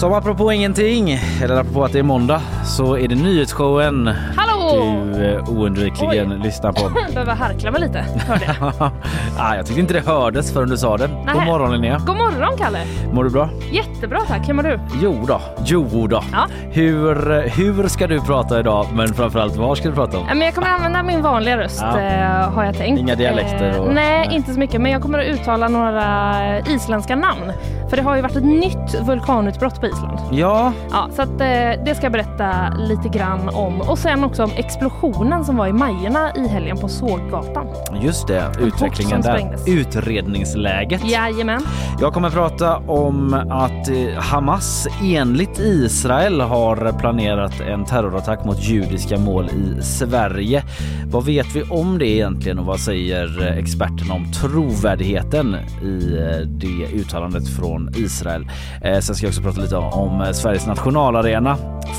Som apropå ingenting, eller apropå att det är måndag, så är det nyhetsshowen Hallå! du eh, oundvikligen Oj. lyssnar på. Behöver harkla mig lite, hörde jag. ah, jag tyckte inte det hördes förrän du sa det. God Nähä. morgon Linnea. God morgon Kalle! Mår du bra? Jättebra tack, hur mår du? Jo då, jo då. Ja. Hur, eh, hur ska du prata idag? Men framförallt vad ska du prata om? Ja, Men jag kommer använda min vanliga röst Ja. eh, har jag tänkt. Inga dialekter och- nej, nej. inte så mycket. Men jag kommer att uttala några isländska namn. För det har ju varit ett nytt vulkanutbrott på Island. Ja, Ja, så att, eh, det ska jag berätta lite grann om. Och sen också om explosionen som var i Majorna i helgen på Såggatan. just det. Utvecklingen där. sprängdes. Utredningsläget. Jajamän. Jag kommer prata om att eh, Hamas enligt Israel har planerat en terrorattack mot judiska mål i Sverige. Vad vet vi om det egentligen och vad säger eh, experterna om trovärdigheten i eh, det uttalandet från Israel? Eh, Sen ska jag också prata lite om eh, Sveriges nationalarena,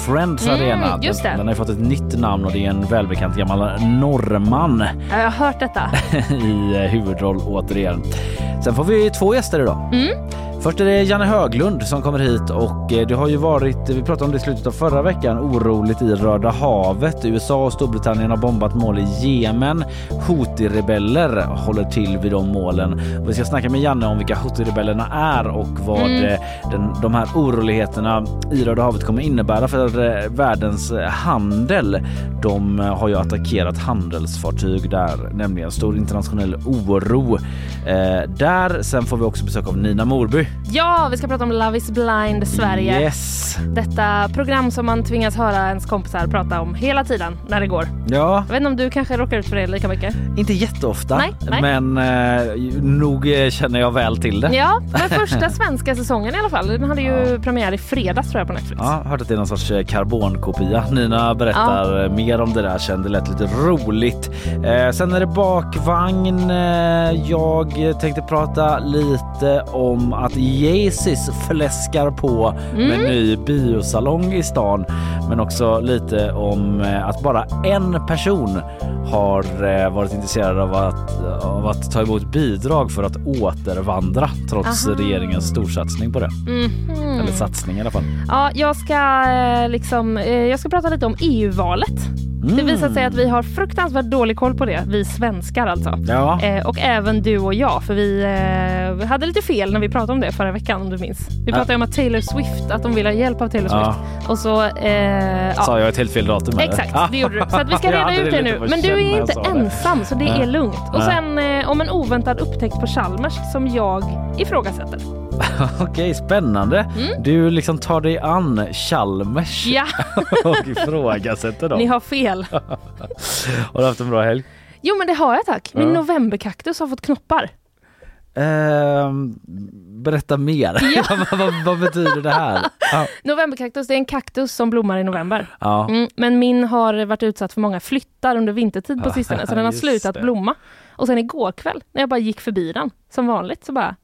Friends Mm, Arena. just det. Den, har fått ett nytt namn och det är en välbekant gammal norrman Ja, Jag har hört detta. i eh, huvudroll återigen. Sen får vi två gäster idag. Mm. Först är det Janne Höglund som kommer hit och eh, det har ju varit, vi pratade om det i slutet av förra veckan, oroligt i Röda havet. USA och Storbritannien har bombat mål i Jemen. Houthi-rebeller håller till vid de målen. Vi ska snacka med Janne om vilka Houthi-rebellerna är och vad Mm. eh, den, de här oroligheterna i Röda havet kommer innebära för eh, världens handel. De har ju attackerat handelsfartyg där, nämligen stor internationell oro eh, där. Sen får vi också besök av Nina Morby. Ja, vi ska prata om Love is blind Sverige. Yes. Detta program som man tvingas höra ens kompisar prata om hela tiden när det går. Ja, Jag vet inte om du kanske råkar ut för det lika mycket? inte jätteofta, Nej, nej. men eh, nog eh, känner jag väl till det. Ja, men första svenska säsongen i alla fall. Den hade ju premiär i fredags tror jag på Netflix. Ja, hört att det är någon sorts eh, karbonkopia. Nina berättar eh, mer om det där sen. Det lät lite roligt. Eh, sen är det bakvagn. Jag tänkte prata lite om att Yeezys fläskar på med Mm. ny biosalong i stan. Men också lite om eh, att bara en person har eh, varit intresserad av att, av att ta emot bidrag för att återvandra trots Aha. regeringens storsatsning på det. Mhm. Eller satsning i alla fall. Ja, jag ska eh, liksom, jag ska prata lite om EU-valet. Det visar sig att vi har fruktansvärt dålig koll på det, vi svenskar alltså. Ja, Eh, och även du och jag, för vi eh, hade lite fel när vi pratade om det förra veckan om du minns. Vi pratade om att Taylor Swift, att de vill ha hjälp av Taylor Swift. Ja. Och så... Eh, ja. sa jag ett helt fel datum? Exakt, det gjorde du. Så att vi ska reda ut det nu. Men du är inte sa det. ensam så det är lugnt. Och sen eh, om en oväntad upptäckt på Chalmers som jag ifrågasätter. Okej, spännande. Du liksom tar dig an Chalmers Mm. Ja, och ifrågasätter dem. ni har fel. Har du haft en bra helg? Jo men det har jag tack. Min Ja. novemberkaktus har fått knoppar. Ehm, berätta mer. Ja. vad, vad, betyder det här? Ja. Novemberkaktus det är en kaktus som blommar i november. Ja. Mm, men min har varit utsatt för många flyttar under vintertid på Ja, sistone så den har slutat det. blomma. Och sen igår kväll när jag bara gick förbi den som vanligt så bara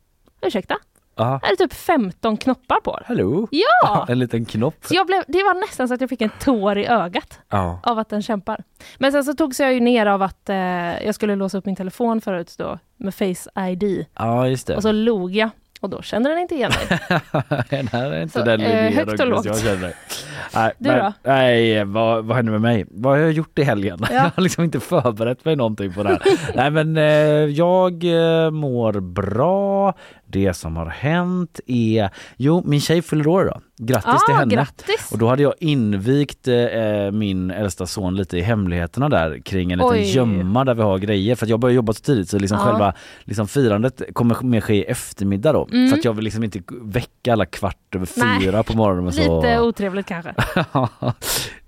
ursäkta, Här är typ 15 knoppar på. Hallå? Ja! En liten knopp. Så jag blev, det var nästan så att jag fick en tår i ögat Ja. av att den kämpar. Men sen så togs jag ju ner av att eh, jag skulle låsa upp min telefon förut då med Face ID ja, just det. och så log jag och då kände den inte igen mig. Den här är inte Så, den eh, högt och lågt. jag känner. Nej, Du men- då? Nej, vad, vad händer med mig? Vad har jag gjort i helgen? Ja. Jag har liksom inte förberett mig någonting på det här. Nej men eh, jag eh, mår bra. Det som har hänt är, jo min tjej fyller år då. Grattis till ah, henne. grattis! Och då hade jag invigt eh, min äldsta son lite i hemligheterna där kring en liten gömma där vi har grejer. För att jag börjar jobba så tidigt så liksom Ja. själva liksom firandet kommer mer ske i eftermiddag då. Mm. För att jag vill liksom inte väcka alla kvart över Nej. fyra på morgonen. Och så. Lite otrevligt kanske.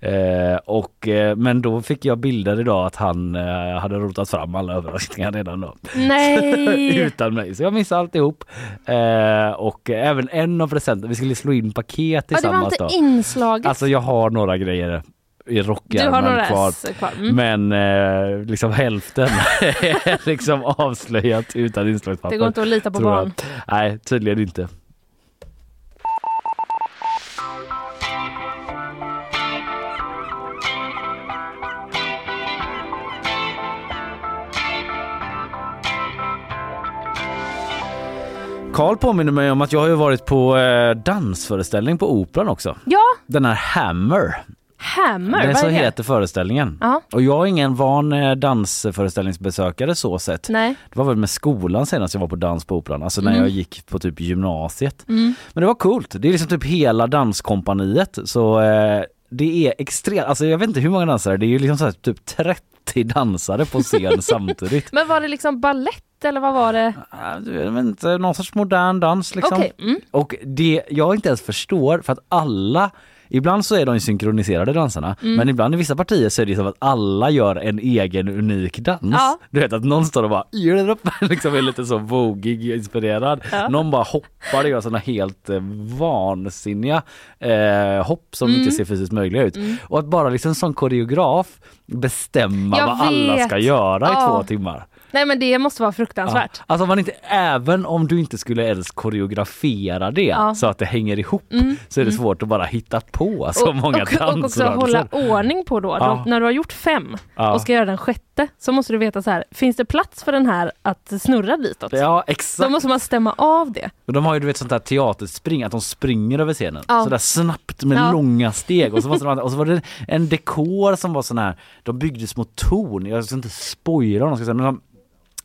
eh, och, eh, men då fick jag bilder idag att han eh, hade rotat fram alla överraskningar redan då. Nej! Utan mig. Så jag missade alltihop. Eh, och även en av presenterna, vi skulle slå in paket ja, det var tillsammans inte då. inslaget. Alltså jag har några grejer i rockärmen kvar. Kvar. Mm. Men eh, liksom hälften är liksom avslöjat utan inslagspapper. Det går inte att lita på jag. barn. Nej, tydligen inte. Karl påminner mig om att jag har ju varit på eh, dansföreställning på Operan också. Ja, Den här Hammer. Hammer, Det är så är det? heter föreställningen. Ja. Och jag är ingen van eh, dansföreställningsbesökare så sett. Nej. Det var väl med skolan senast jag var på dans på Operan, alltså när Mm. jag gick på typ gymnasiet. Mm. Men det var coolt. Det är liksom typ hela danskompaniet så eh, det är extremt, alltså jag vet inte hur många dansare, det är ju liksom så här, typ 30 dansare på scen samtidigt. Men var det liksom ballett eller vad var det? Jag vet inte, någon sorts modern dans liksom. Okej. Mm. Och det jag inte ens förstår för att alla Ibland så är de synkroniserade dansarna Mm. men ibland i vissa partier så är det som att alla gör en egen unik dans. Ja. Du vet att någon står och bara liksom är lite så vågig inspirerad. Ja. Någon bara hoppar och gör sådana helt eh, vansinniga eh, hopp som Mm. inte ser fysiskt möjliga ut. Mm. Och att bara liksom som koreograf bestämma Jag vad alla vet. ska göra i Ja. två timmar. Nej men det måste vara fruktansvärt. Ja. Alltså om man inte, även om du inte skulle ens koreografera det Ja. så att det hänger ihop Mm. så är det Mm. svårt att bara hitta på så många och, och också hålla ordning på då. Ja. De, när du har gjort fem och ska göra den sjätte så måste du veta så här, finns det plats för den här att snurra ditåt? Ja Då exakt. måste man stämma av det. Och de har ju du vet sånt där teaterspring, att de springer över scenen. Sådär snabbt med långa steg. Och så, måste de, och så var det en dekor som var sån här, de byggde små torn, jag ska inte spoila dem, ska jag säga, men de,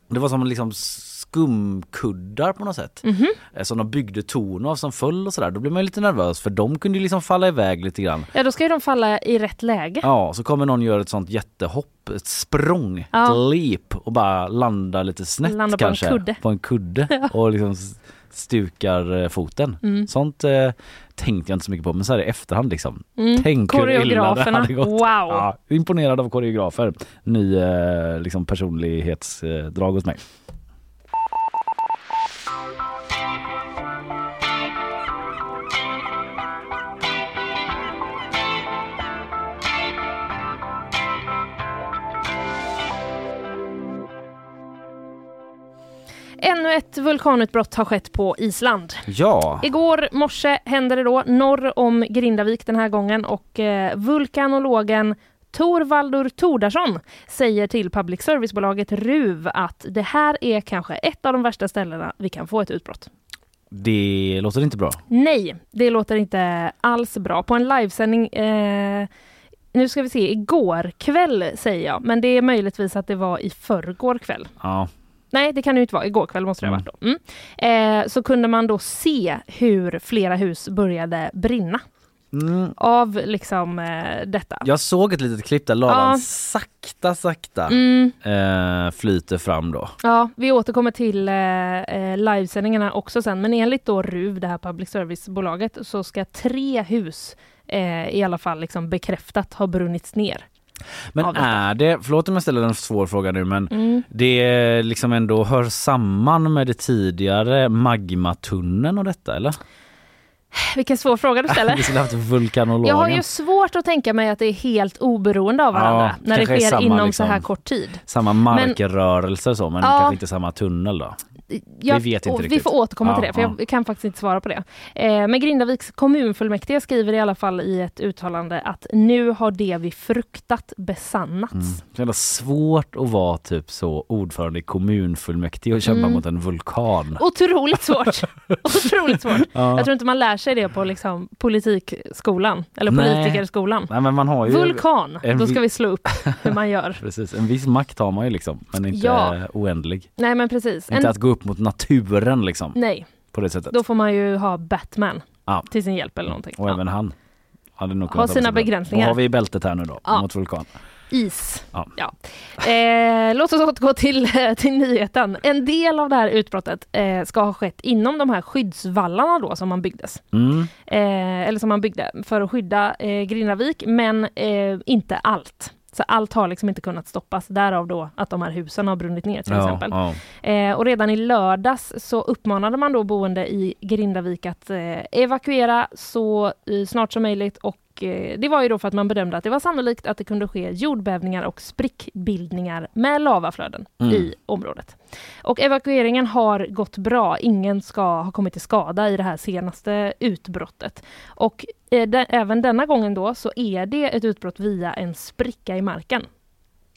det var som liksom skumkuddar på något sätt. Mhm. Eh, Som de byggde torn av som föll och sådär. Då blev man lite nervös för de kunde ju liksom falla iväg lite grann. Ja då ska ju de falla i rätt läge. Ja, så kommer någon göra ett sånt jättehopp, ett språng, Ja. ett leap och bara landa lite snett Landa på en kanske. kudde. På en kudde och liksom stukar eh, foten. Mm. Sånt eh, tänkte jag inte så mycket på men så här i efterhand liksom. Mm. Tänk hur illa det hade gått. wow! Ja, imponerad av koreografer. Ny eh, liksom personlighetsdrag hos mig. Ännu ett vulkanutbrott har skett på Island. Ja, Igår morse hände det då norr om Grindavik den här gången och eh, vulkanologen Torvaldur Tordarsson säger till public service-bolaget RUV att det här är kanske ett av de värsta ställena vi kan få ett utbrott. det låter inte bra. Nej, det låter inte alls bra. På en livesändning eh, nu ska vi se, igår kväll säger jag, men det är möjligtvis att det var i förrgår kväll. Ja, Nej, det kan det ju inte vara. Igår kväll måste det ha Mm. varit då. Mm. Eh, så kunde man då se hur flera hus började brinna mm. av liksom eh, detta. Jag såg ett litet klipp där lavan Ja. sakta sakta Mm, eh, flyter fram då. ja, vi återkommer till eh, eh, livesändningarna också sen, men enligt då RUV, det här public service-bolaget, så ska tre hus eh, i alla fall liksom bekräftat ha brunnits ner. Men är det, förlåt om jag ställer en svår fråga nu men Mm. det liksom ändå hör samman med det tidigare magmatunneln och detta eller? Vilken svår fråga du ställer. Vi skulle haft vulkanologen. Jag har ju svårt att tänka mig att det är helt oberoende av Ja, varandra när det sker samma, inom liksom. så här kort tid. Samma markrörelser så men Ja. kanske inte samma tunnel då. Jag, vet inte riktigt. Vi får återkomma till Ja, det, för ja. jag kan faktiskt inte svara på det. Eh, men Grindaviks kommunfullmäktige skriver i alla fall i ett uttalande att nu har det vi fruktat besannats. Mm. Det är jävla svårt att vara typ så ordförande i kommunfullmäktige och kämpa Mm. mot en vulkan. Otroligt svårt! Otroligt svårt. Ja. Jag tror inte man lär sig det på liksom, politikskolan, eller Nej. politikerskolan. Nej men man har ju Vulkan, en då vi- ska vi slå upp hur man gör. Precis, en viss makt har man ju liksom men inte Ja. oändlig. Nej men precis. Inte En, att gå upp mot naturen liksom nej, på det sättet. då får man ju ha Batman Ja. till sin hjälp eller någonting. Och Ja. även han hade nog kunnat sina så bra. begränsningar. Vad har vi i bältet här nu då Ja. mot vulkan? Is. Ja. Ja. Eh, låt oss återgå till, till nyheten. En del av det här utbrottet eh, ska ha skett inom de här skyddsvallarna då som man byggdes. Mm. Eh, eller som man byggde för att skydda eh, Grindavik, men eh, inte allt. Så allt har liksom inte kunnat stoppas, därav då att de här husen har brunnit ner till Ja, exempel. ja. Eh, och redan i lördags så uppmanade man då boende i Grindavik att eh, evakuera så eh, snart som möjligt och eh, det var ju då för att man bedömde att det var sannolikt att det kunde ske jordbävningar och sprickbildningar med lavaflöden Mm. i området. Och evakueringen har gått bra. Ingen ska ha kommit till skada i det här senaste utbrottet. Och eh, de, även denna gången då så är det ett utbrott via en spricka i marken.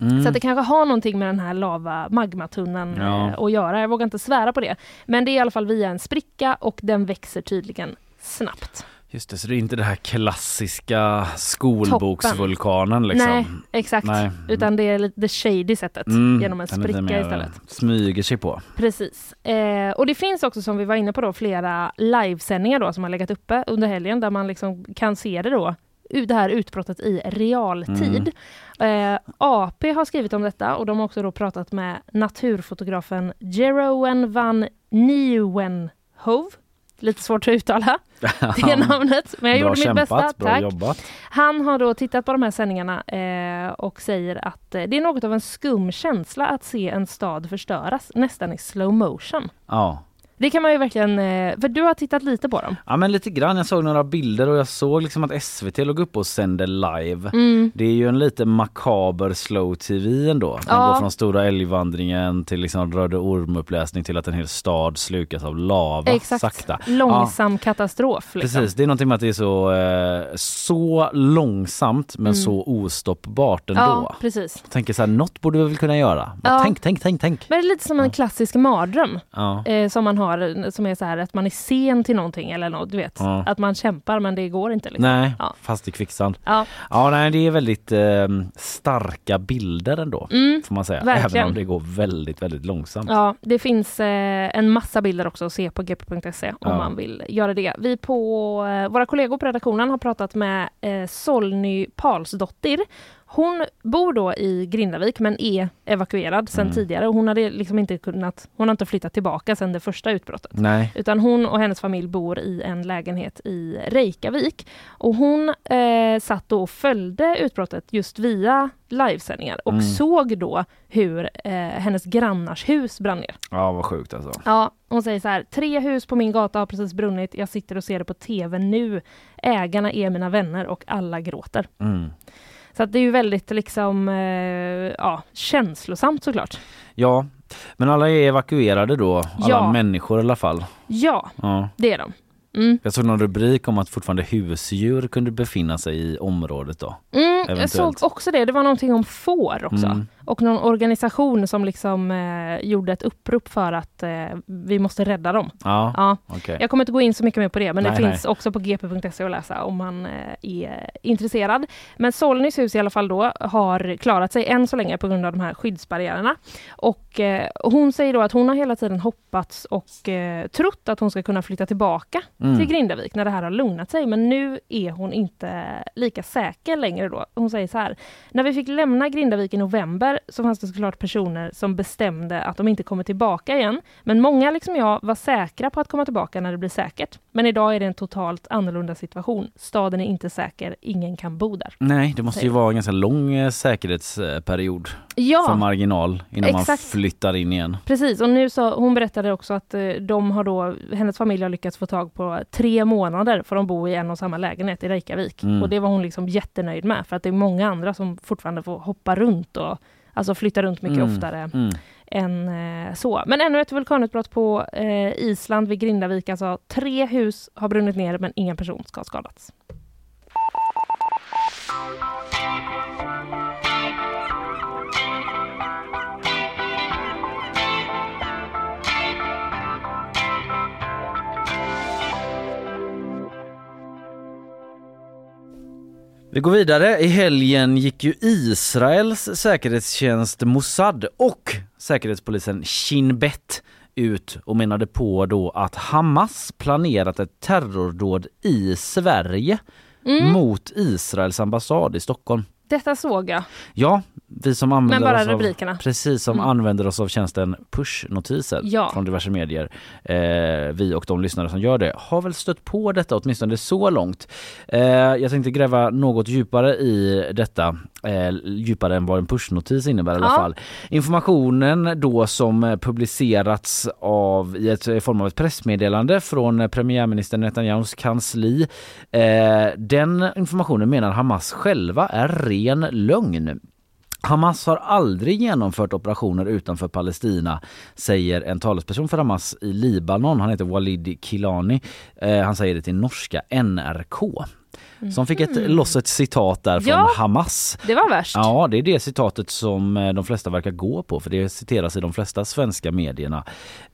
Mm. Så det kanske har någonting med den här lava magmatunneln ja. Eh, att göra. Jag vågar inte svära på det. Men det är i alla fall via en spricka och den växer tydligen snabbt. Just det, så det är inte det här klassiska skolboksvulkanen liksom? Nej, exakt. Nej. Utan det är det shady sättet mm, genom en spricka istället. Smyger sig på. Precis. Eh, och det finns också som vi var inne på då flera livesändningar då som har legat uppe under helgen där man liksom kan se det då det här utbrottet i realtid. Mm. Eh, AP har skrivit om detta och de har också då pratat med naturfotografen Jeroen van Nieuwenhove lite svårt att uttala det namnet, men jag bra gjorde kämpat, mitt bästa. Tack. Jobbat. Han har då tittat på de här sändningarna eh, och säger att eh, det är något av en skum känsla att se en stad förstöras, nästan i slow motion. Ja. Det kan man ju verkligen, eh, för du har tittat lite på dem. Ja men lite grann, jag såg några bilder och jag såg liksom att SVT låg upp och sände live. Mm. Det är ju en lite makaber slow tv ändå. Man ja. går från stora älgvandringen till liksom Röde ormuppläsning till att en hel stad slukas av lava Exakt. sakta. Långsam ja. katastrof. Liksom. Precis, det är någonting med att det är så, eh, så långsamt men mm. så ostoppbart ändå. Ja, precis. Jag tänker så här, något borde vi väl kunna göra. Ja. Tänk, tänk, tänk, tänk. Men det är lite som en klassisk mardröm eh, som man har har som är så här att man är sen till någonting eller något, du vet. Ja. Att man kämpar men det går inte. Liksom. Nej, ja. fast i kvicksand. Ja. ja, nej det är väldigt eh, starka bilder ändå mm, får man säga. Verkligen. Även om det går väldigt, väldigt långsamt. Ja, det finns eh, en massa bilder också att se på gp.se om man vill göra det. Vi på eh, våra kollegor på redaktionen har pratat med eh, Solny Palsdottir hon bor då i Grindavik men är evakuerad sedan mm. tidigare. Hon hade liksom inte kunnat, hon har inte flyttat tillbaka sedan det första utbrottet. Nej. Utan hon och hennes familj bor i en lägenhet i Reykjavik. Och hon eh, satt då och följde utbrottet just via livesändningar och mm. såg då hur eh, hennes grannars hus brann ner. Ja, vad sjukt alltså. Ja, hon säger så här, tre hus på min gata har precis brunnit. Jag sitter och ser det på tv nu. Ägarna är mina vänner och alla gråter. Mm. Så att det är ju väldigt liksom, eh, ja, känslosamt såklart. Ja, men alla är evakuerade då, alla ja. människor i alla fall. Ja, ja. det är de. Mm. Jag såg någon rubrik om att fortfarande husdjur kunde befinna sig i området då. Mm, jag såg också det, det var någonting om får också. Mm och någon organisation som liksom eh, gjorde ett upprop för att eh, vi måste rädda dem. Ja, ja. Okay. Jag kommer inte gå in så mycket mer på det, men nej, det finns också på gp.se att läsa om man eh, är intresserad. Men Solnys hus i alla fall då har klarat sig än så länge på grund av de här skyddsbarriärerna. Och eh, hon säger då att hon har hela tiden hoppats och eh, trott att hon ska kunna flytta tillbaka mm. till Grindavik när det här har lugnat sig. Men nu är hon inte lika säker längre då. Hon säger så här. När vi fick lämna Grindavik i november så fanns det såklart personer som bestämde att de inte kommer tillbaka igen. Men många, liksom jag, var säkra på att komma tillbaka när det blir säkert. Men idag är det en totalt annorlunda situation. Staden är inte säker, ingen kan bo där. Nej, det måste ju vara en ganska lång eh, säkerhetsperiod ja, för marginal innan exakt. man flyttar in igen. Precis, och nu så, hon berättade också att eh, de har då, hennes familj har lyckats få tag på tre månader för de bor i en och samma lägenhet i Reykjavik. Mm. Och det var hon liksom jättenöjd med för att det är många andra som fortfarande får hoppa runt och Alltså flytta runt mycket mm. oftare mm. än eh, så. Men ännu ett vulkanutbrott på eh, Island vid Grindavik. Alltså tre hus har brunnit ner men ingen person ska ha skadats. Vi går vidare. I helgen gick ju Israels säkerhetstjänst Mossad och säkerhetspolisen Shin Bet ut och menade på då att Hamas planerat ett terrordåd i Sverige mm. mot Israels ambassad i Stockholm. Detta såg jag. Ja, vi som använder Men bara oss rubrikerna. Av, precis som mm. använder oss av tjänsten pushnotiser ja. från diverse medier. Eh, vi och de lyssnare som gör det har väl stött på detta åtminstone så långt. Eh, jag tänkte gräva något djupare i detta, eh, djupare än vad en pushnotis innebär i alla fall. Informationen då som publicerats av i, ett, i form av ett pressmeddelande från premiärminister Netanyahus kansli. Eh, den informationen menar Hamas själva är ren lögn. Hamas har aldrig genomfört operationer utanför Palestina, säger en talesperson för Hamas i Libanon. Han heter Walid Kilani. Eh, han säger det till norska NRK. som fick ett, loss ett citat där från Ja. Hamas. Det var värst. Ja, det är det citatet som eh, de flesta verkar gå på för det citeras i de flesta svenska medierna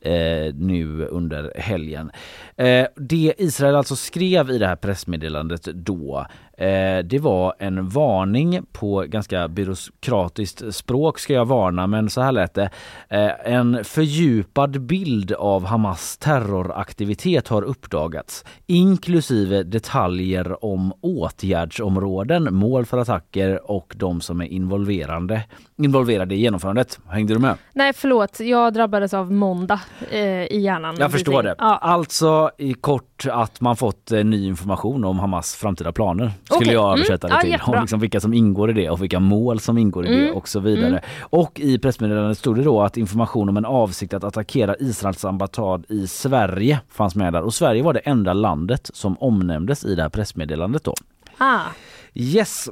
eh, nu under helgen. Eh, det Israel alltså skrev i det här pressmeddelandet då eh, det var en varning på ganska byråkratiskt språk ska jag varna men så här lät det. Eh, en fördjupad bild av Hamas terroraktivitet har uppdagats inklusive detaljer om åtgärdsområden, mål för attacker och de som är involverande, involverade i genomförandet. Hängde du med? Nej förlåt, jag drabbades av måndag eh, i hjärnan. Jag förstår det. Ja. Alltså i kort att man fått eh, ny information om Hamas framtida planer skulle Okej. jag Mm. översätta det Ja, till. jättebra. Och liksom vilka som ingår i det och vilka mål som ingår i det Mm. och så vidare. Och i pressmeddelandet stod det då att information om en avsikt att attackera Israels ambassad i Sverige fanns med där och Sverige var det enda landet som omnämndes i det här pressmeddelandet då. Ah, Yes.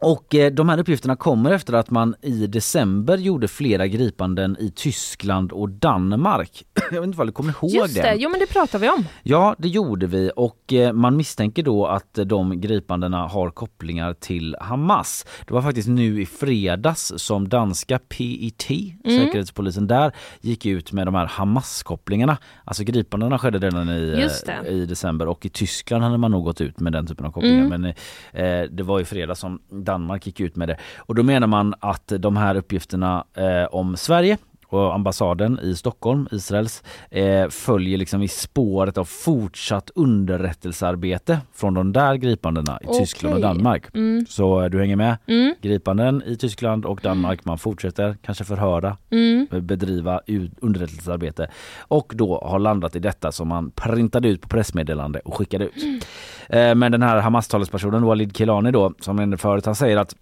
Och eh, de här uppgifterna kommer efter att man i december gjorde flera gripanden i Tyskland och Danmark. Jag vet inte om du kommer ihåg just det, jo men det pratar vi om. Ja, det gjorde vi och eh, man misstänker då att de gripandena har kopplingar till Hamas. Det var faktiskt nu i fredags som danska PIT, säkerhetspolisen där, gick ut med de här Hamas-kopplingarna. Alltså gripandena skedde redan i, det. eh, i december och i Tyskland hade man nog gått ut med den typen av kopplingar. Mm. Men eh, det var i fredags som Danmark gick ut med det. Och då menar man att de här uppgifterna eh, om Sverige och ambassaden i Stockholm, Israels, eh, följer liksom i spåret av fortsatt underrättelsearbete från de där gripandena i Okej. Tyskland och Danmark. Mm. Så eh, du hänger med? Mm. Gripanden i Tyskland och Danmark, man fortsätter kanske förhöra, Mm. bedriva u- underrättelsearbete och då har landat i detta som man printade ut på pressmeddelande och skickade ut. Mm. Eh, Men den här Hamas-talespersonen Walid Kilani då, som jag nämnde förut, han säger att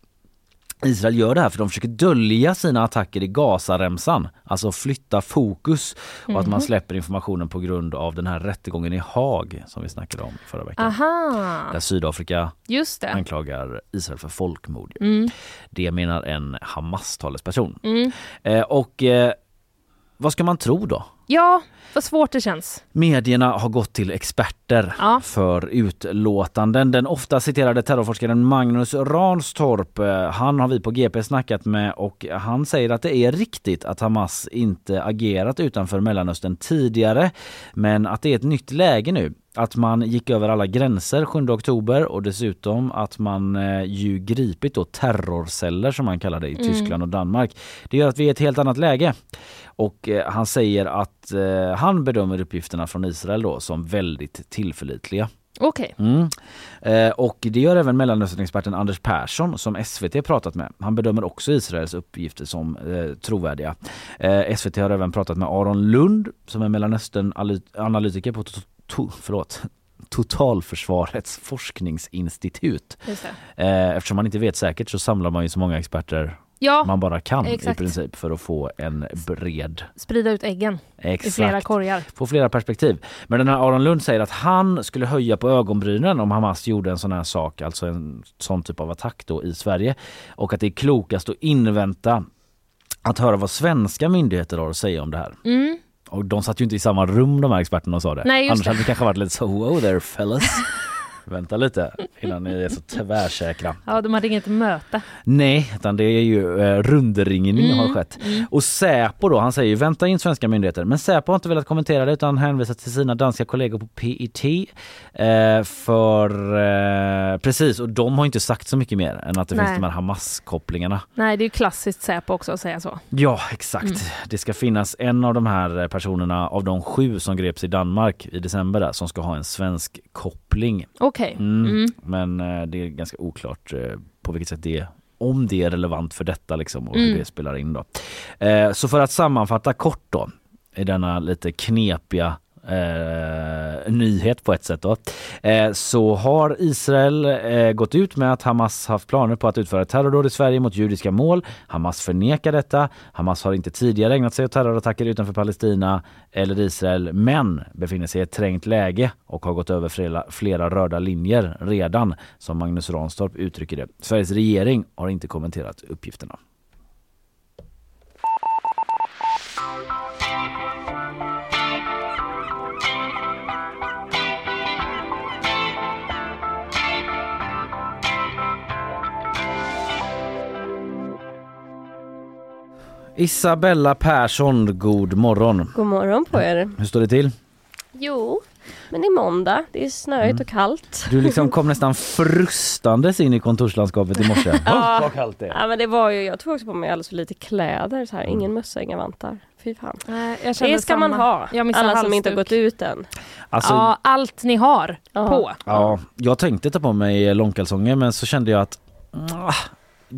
Israel gör det här för de försöker dölja sina attacker i Gazaremsan, alltså flytta fokus och att man släpper informationen på grund av den här rättegången i Haag som vi snackade om förra veckan. Aha, Där Sydafrika just det. anklagar Israel för folkmord. Mm. Det menar en Hamas-talesperson. Mm. Eh, och eh, vad ska man tro då? Ja, vad svårt det känns. Medierna har gått till experter Ja. för utlåtanden. Den ofta citerade terrorforskaren Magnus Ranstorp, eh, han har vi på GP snackat med och han säger att det är riktigt att Hamas inte agerat utanför Mellanöstern tidigare men att det är ett nytt läge nu. Att man gick över alla gränser 7 oktober och dessutom att man eh, ju gripit då terrorceller som man kallar det i Tyskland och Danmark. Det gör att vi är i ett helt annat läge. Och eh, han säger att eh, han bedömer uppgifterna från Israel då som väldigt tillförlitliga. Okej. Mm. Eh, och det gör även Mellanösternexperten Anders Persson som SVT pratat med. Han bedömer också Israels uppgifter som eh, trovärdiga. Eh, SVT har även pratat med Aron Lund som är Mellanöstern-analytiker på to- förlåt, Totalförsvarets forskningsinstitut. Eh, eftersom man inte vet säkert så samlar man ju så många experter Ja, man bara kan exakt. i princip för att få en bred sprida ut äggen Exakt. i flera korgar. Få flera perspektiv. Men den här Aron Lund säger att han skulle höja på ögonbrynen om Hamas gjorde en sån här sak, alltså en sån typ av attack då i Sverige. Och att det är klokast att invänta att höra vad svenska myndigheter har att säga om det här. Mm. Och de satt ju inte i samma rum de här experterna och sa det. Nej, Annars det. hade det kanske varit lite så wow there fellas. Vänta lite innan ni är så tvärsäkra. Ja, de hade inget möte. Nej, utan det är ju eh, rundringning Mm, har skett. Och Säpo då, han säger ju vänta in svenska myndigheter. Men Säpo har inte velat kommentera det utan hänvisar till sina danska kollegor på PIT. Eh, för eh, precis, och de har inte sagt så mycket mer än att det Nej. finns de här Hamas-kopplingarna. Nej, det är ju klassiskt Säpo också att säga så. Ja, exakt. Det ska finnas en av de här personerna av de sju som greps i Danmark i december där, som ska ha en svensk koppling. Okej. Mm. Mm. Men eh, det är ganska oklart eh, på vilket sätt det är om det är relevant för detta liksom och Mm. hur det spelar in då. Eh, så för att sammanfatta kort då i denna lite knepiga eh, nyhet på ett sätt då. Eh, så har Israel eh, gått ut med att Hamas haft planer på att utföra terrordåd i Sverige mot judiska mål. Hamas förnekar detta. Hamas har inte tidigare ägnat sig åt terrorattacker utanför Palestina eller Israel men befinner sig i ett trängt läge och har gått över flera, flera röda linjer redan som Magnus Ranstorp uttrycker det. Sveriges regering har inte kommenterat uppgifterna. Isabella Persson, god morgon. God morgon på er. Hur står det till? Jo, men det är måndag. Det är snöigt Mm. och kallt. Du liksom kom nästan frustandes in i kontorslandskapet i morse. Ja. Vad kallt det är. Ja, men det var ju, jag tog också på mig alldeles för lite kläder. Så här. Ingen mössa, inga vantar. Fy fan. Nej, jag känner Det ska man samma. ha. Jag missar Alla som inte har gått ut än. Alltså, Ja, allt ni har Ja. på. ja, jag tänkte ta på mig långkalsonger men så kände jag att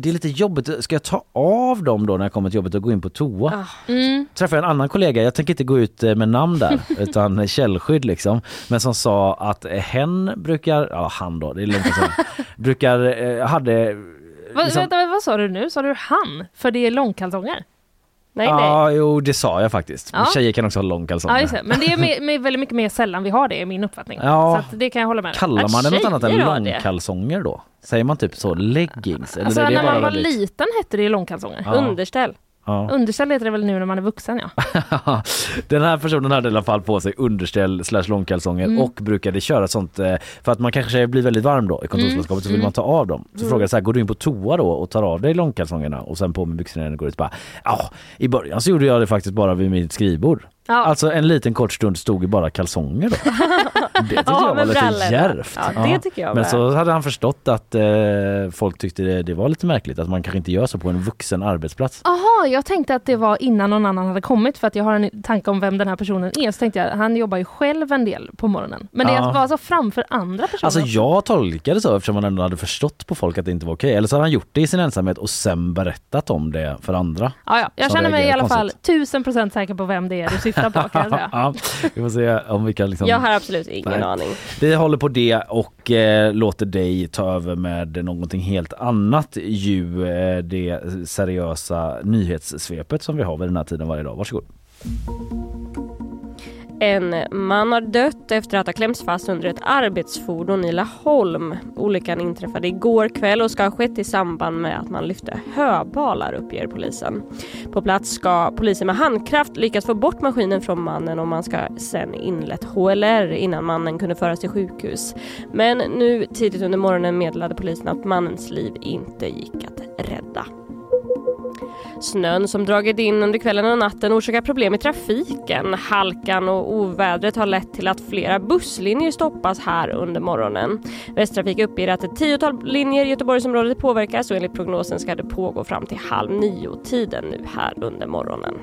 det är lite jobbigt. Ska jag ta av dem då när jag kommer till jobbet och gå in på toa? Ah. Mm. träffade jag en annan kollega, jag tänker inte gå ut eh, med namn där utan källskydd liksom. Men som sa att hen brukar, ja han då, det är långt sedan, brukar, eh, hade Va, liksom- vänta, vad sa du nu? Sa du han? För det är långkalsonger? Nej, nej. Ja, jo det sa jag faktiskt. Ja. Tjejer kan också ha långkalsonger. Ja, just det. Men det är med, med väldigt mycket mer sällan vi har det, är min uppfattning. Ja. Så det kan jag hålla med om. Kallar man det något annat än långkalsonger då? Säger man typ så, leggings? Eller Alltså det när man var väldigt- liten hette det långkalsonger. Ja. Underställ. Ja. Underställ heter det väl nu när man är vuxen ja. Den här personen hade i alla fall på sig underställ slash långkalsonger Mm. och brukade köra sånt eh, för att man kanske blir väldigt varm då i kontorslandskapet så vill Mm. man ta av dem. Så Mm. frågade så här, går du in på toa då och tar av dig långkalsongerna och sen på med byxorna när du går ut? Bara, Ja, i början så gjorde jag det faktiskt bara vid mitt skrivbord. Ja. Alltså en liten kort stund stod ju bara kalsonger då. Det tyckte jag var lite brallorna. djärvt. Ja, det tycker jag Men med. så hade han förstått att eh, folk tyckte det, det var lite märkligt att man kanske inte gör så på en vuxen arbetsplats. Aha, jag tänkte att det var innan någon annan hade kommit för att jag har en tanke om vem den här personen är. Så tänkte jag, han jobbar ju själv en del på morgonen. Men det Ja. var alltså framför andra personer? Alltså jag tolkade så eftersom man ändå hade förstått på folk att det inte var okej. Eller så hade han gjort det i sin ensamhet och sen berättat om det för andra. ja, ja. Jag känner mig i alla fall konstigt. tusen procent säker på vem det är du syftar på kan jag säga. ja, vi får se om vi kan liksom... Jag har absolut ingen Nej. aning. Vi håller på det och eh, låter dig ta över med någonting helt annat ju eh, det seriösa nyhetssvepet som vi har vid den här tiden varje dag. Varsågod. En man har dött efter att ha klämts fast under ett arbetsfordon i Laholm. Olyckan inträffade igår kväll och ska ha skett i samband med att man lyfte höbalar uppger polisen. På plats ska polisen med handkraft lyckas få bort maskinen från mannen och man ska sen inlett HLR innan mannen kunde föras till sjukhus. Men nu tidigt under morgonen meddelade polisen att mannens liv inte gick att rädda. Snön som dragit in under kvällen och natten orsakar problem i trafiken. Halkan och ovädret har lett till att flera busslinjer stoppas här under morgonen. Västtrafik uppger att ett tiotal linjer i Göteborgsområdet påverkas och enligt prognosen ska det pågå fram till halv nio-tiden nu här under morgonen.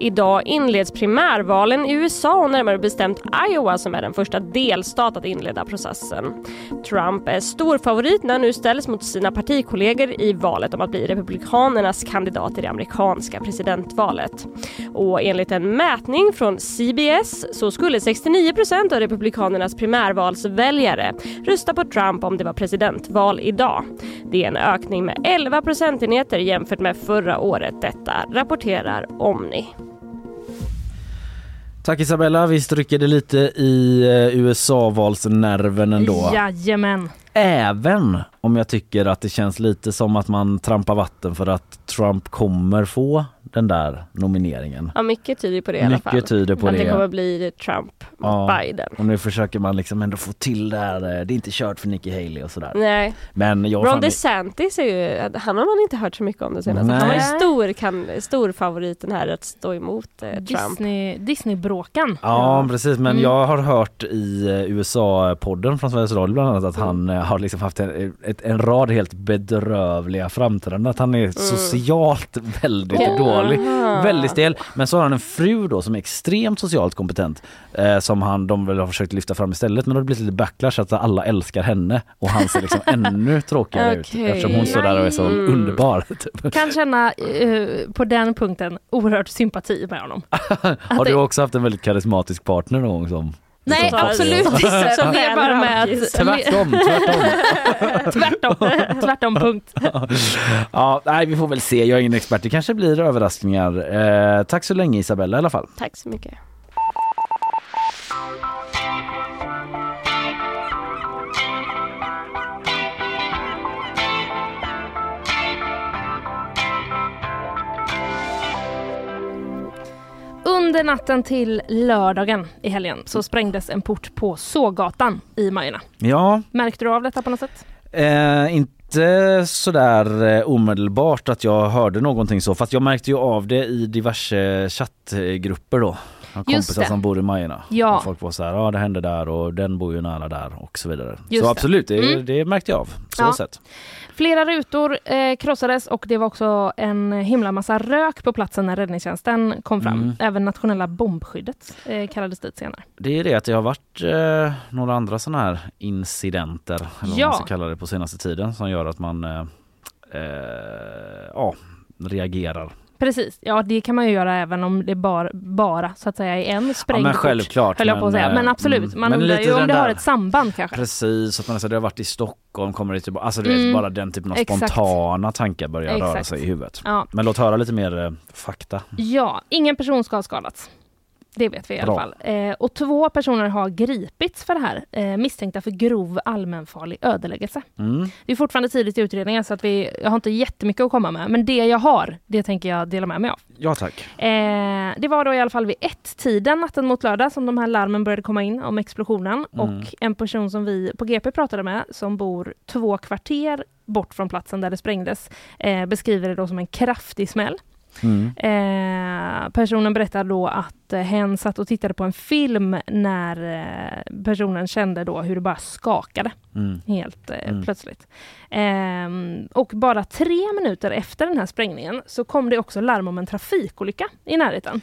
Idag inleds primärvalen i USA och närmare bestämt Iowa som är den första delstat att inleda processen. Trump är storfavorit när han nu ställs mot sina partikollegor i valet om att bli Republikanernas kandidat i det amerikanska presidentvalet. Och enligt en mätning från CBS så skulle 69% av Republikanernas primärvalsväljare rösta på Trump om det var presidentval idag. Det är en ökning med 11 procentenheter jämfört med förra året. Detta rapporterar Omni. Tack Isabella, visst rycker det lite i eh, USA-valsnerven ändå. Jajamän. Även om jag tycker att det känns lite som att man trampar vatten för att Trump kommer få den där nomineringen. Ja, mycket tyder på det i alla fall. Tyder på att det det. kommer bli Trump mot Ja. Biden. Och nu försöker man liksom ändå få till det här, eh, det är inte kört för Nikki Haley och sådär. Nej, Men jag Ron fan- DeSantis är ju, han har man inte hört så mycket om det senaste. Nej. Han var ju stor, kan, stor favoriten här att stå emot eh, Trump. Disney, Disney-bråkan. Ja precis men Mm. jag har hört i eh, USA-podden från Sveriges Radio bland annat att han eh, har liksom haft en, ett, en rad helt bedrövliga framträdanden. Att han är socialt väldigt Ja. dålig. Väldigt stel. Men så har han en fru då som är extremt socialt kompetent. Eh, som han, de väl har försökt lyfta fram istället men då har det blivit lite backlash att alla älskar henne och han ser liksom ännu tråkigare ut Okej. eftersom hon står där och är så Mm. underbar. Typ. Kan känna eh, på den punkten oerhört sympati med honom. Har du också haft en väldigt karismatisk partner någon gång som Nej Så- absolut inte. Som Mer är bara med att... Tvärtom, tvärtom. tvärtom. tvärtom punkt. Ja, nej, vi får väl se. Jag är ingen expert. Det kanske blir överraskningar. Eh, tack så länge Isabella i alla fall. Tack så mycket. Under natten till lördagen i helgen så sprängdes en port på Sågatan i Majorna. Ja, Märkte du av detta på något sätt? eh, inte sådär eh, omedelbart att jag hörde någonting så fast jag märkte ju av det i diverse chattgrupper då. Jag kompisar som bor i Majorna. Ja. Och folk var så här, ja det hände där och den bor ju nära där och så vidare. Just så det. absolut, det, Mm. det märkte jag av. Så Ja. sett. Flera rutor eh, krossades och det var också en himla massa rök på platsen när räddningstjänsten kom fram. Mm. Även nationella bombskyddet eh, kallades dit senare. Det är det att det har varit eh, några andra sådana här incidenter, eller vad Ja. man ska kalla det på senaste tiden, som gör att man eh, eh, ja, reagerar. Precis, ja det kan man ju göra även om det bara, bara så att säga är en Ja sprängd men självklart. höll jag på att säga. eh, Men absolut, mm. man Men undrar ju om det har där- ett samband kanske. Precis, att man säger det har varit i Stockholm, kommer det tillbaka. Alltså du Mm. vet, bara den typen av Exakt. spontana tankar börjar röra Exakt. sig i huvudet. Ja. Men låt höra lite mer eh, fakta. Ja, ingen person ska ha skadats. Det vet vi i alla Bra. fall. Eh, och två personer har gripits för det här, eh, misstänkta för grov allmänfarlig ödeläggelse. Mm. Det är fortfarande tidigt i utredningen så att vi, jag har inte jättemycket att komma med. Men det jag har, det tänker jag dela med mig av. Ja tack. Eh, det var då i alla fall vid ett-tiden natten mot lördag som de här larmen började komma in om explosionen. Mm. Och en person som vi på GP pratade med som bor två kvarter bort från platsen där det sprängdes eh, beskriver det då som en kraftig smäll. Mm. Eh, personen berättar då att eh, hen satt och tittade på en film när eh, personen kände då hur det bara skakade Mm. helt eh, Mm. plötsligt. Ehm, och bara tre minuter efter den här sprängningen så kom det också larm om en trafikolycka i närheten.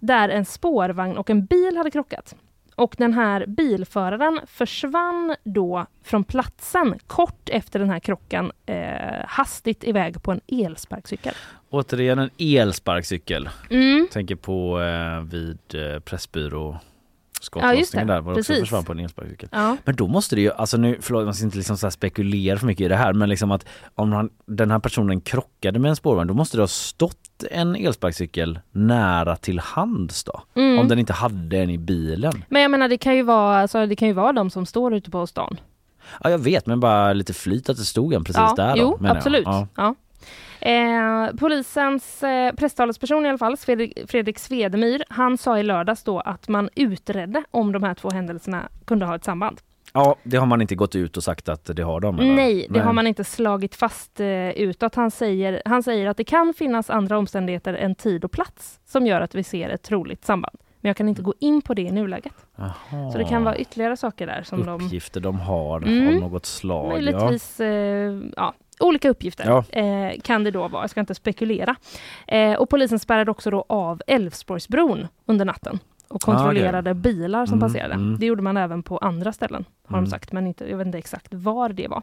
Där en spårvagn och en bil hade krockat. Och den här bilföraren försvann då från platsen kort efter den här krocken eh, hastigt iväg på en elsparkcykel. Återigen en elsparkcykel. Mm. Tänker på eh, vid eh, Pressbyrå Ja, skottlossningen det. där var också försvann på en elsparkcykel. Ja. Men då måste det ju, alltså nu, förlåt man ska inte liksom så spekulera för mycket i det här men liksom att om han, den här personen krockade med en spårvagn då måste det ha stått en elsparkcykel nära till hands då. Mm. Om den inte hade en i bilen. Men jag menar det kan ju vara, alltså, det kan ju vara de som står ute på stan. Ja jag vet men bara lite flyt att det stod en precis ja, där Jo, då, jag. absolut. Ja. Ja. Eh, polisens eh, presstalesperson i alla fall, Fredrik, Fredrik Svedemyr, han sa i lördags då att man utredde om de här två händelserna kunde ha ett samband. Ja det har man inte gått ut och sagt att det har de eller? Nej, det har man inte slagit fast eh, utåt. Han säger, han säger att det kan finnas andra omständigheter än tid och plats som gör att vi ser ett troligt samband. Men jag kan inte gå in på det i nuläget. Jaha. Så det kan vara ytterligare saker där som de uppgifter de har Mm. av något slag. Ja. Möjligtvis eh, ja, olika uppgifter Ja. eh, kan det då vara. Jag ska inte spekulera. Eh, och polisen spärrade också då av Älvsborgsbron under natten och kontrollerade bilar som Mm, passerade. mm. Det gjorde man även på andra ställen har Mm. de sagt, men inte, jag vet inte exakt var det var.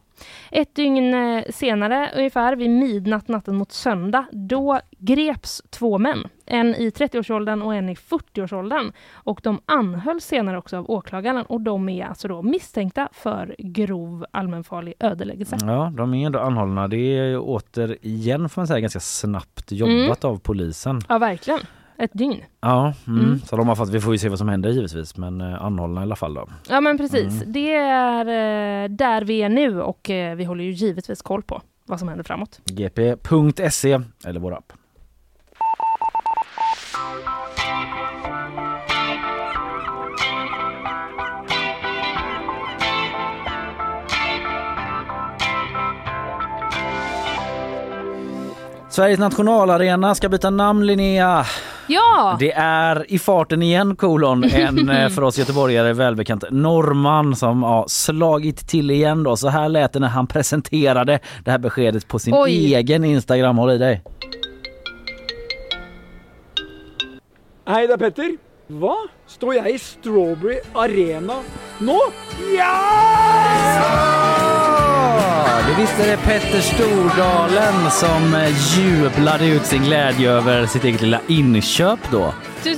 Ett dygn eh, senare, ungefär vid midnatt natten mot söndag, då greps två män. En i 30-årsåldern och en i 40-årsåldern. Och de anhölls senare också av åklagaren och de är alltså då misstänkta för grov allmänfarlig ödeläggelse. Ja, de är ändå anhållna. Det är återigen får man säga ganska snabbt jobbat av polisen. Ja, verkligen. Ett dygn. Ja, mm. Mm. så de har fått, vi får ju se vad som händer givetvis men eh, anhållna i alla fall då. Ja, men precis. Mm. Det är eh, där vi är nu och eh, vi håller ju givetvis koll på vad som händer framåt. gp.se eller vår app. Sveriges nationalarena ska byta namn Linnea. Ja! Det är i farten igen kolon en eh, för oss göteborgare välbekant norrman som ja, slagit till igen då. Så här lät det när han presenterade det här beskedet på sin Oj. egen Instagram. Håll i dig. Hei, det er Petter. Hva? Står jeg i Strawberry Arena nå? Ja! Ja, det visste det Petter Stordalen som jublade ut sin glädje över sitt eget lilla inköp då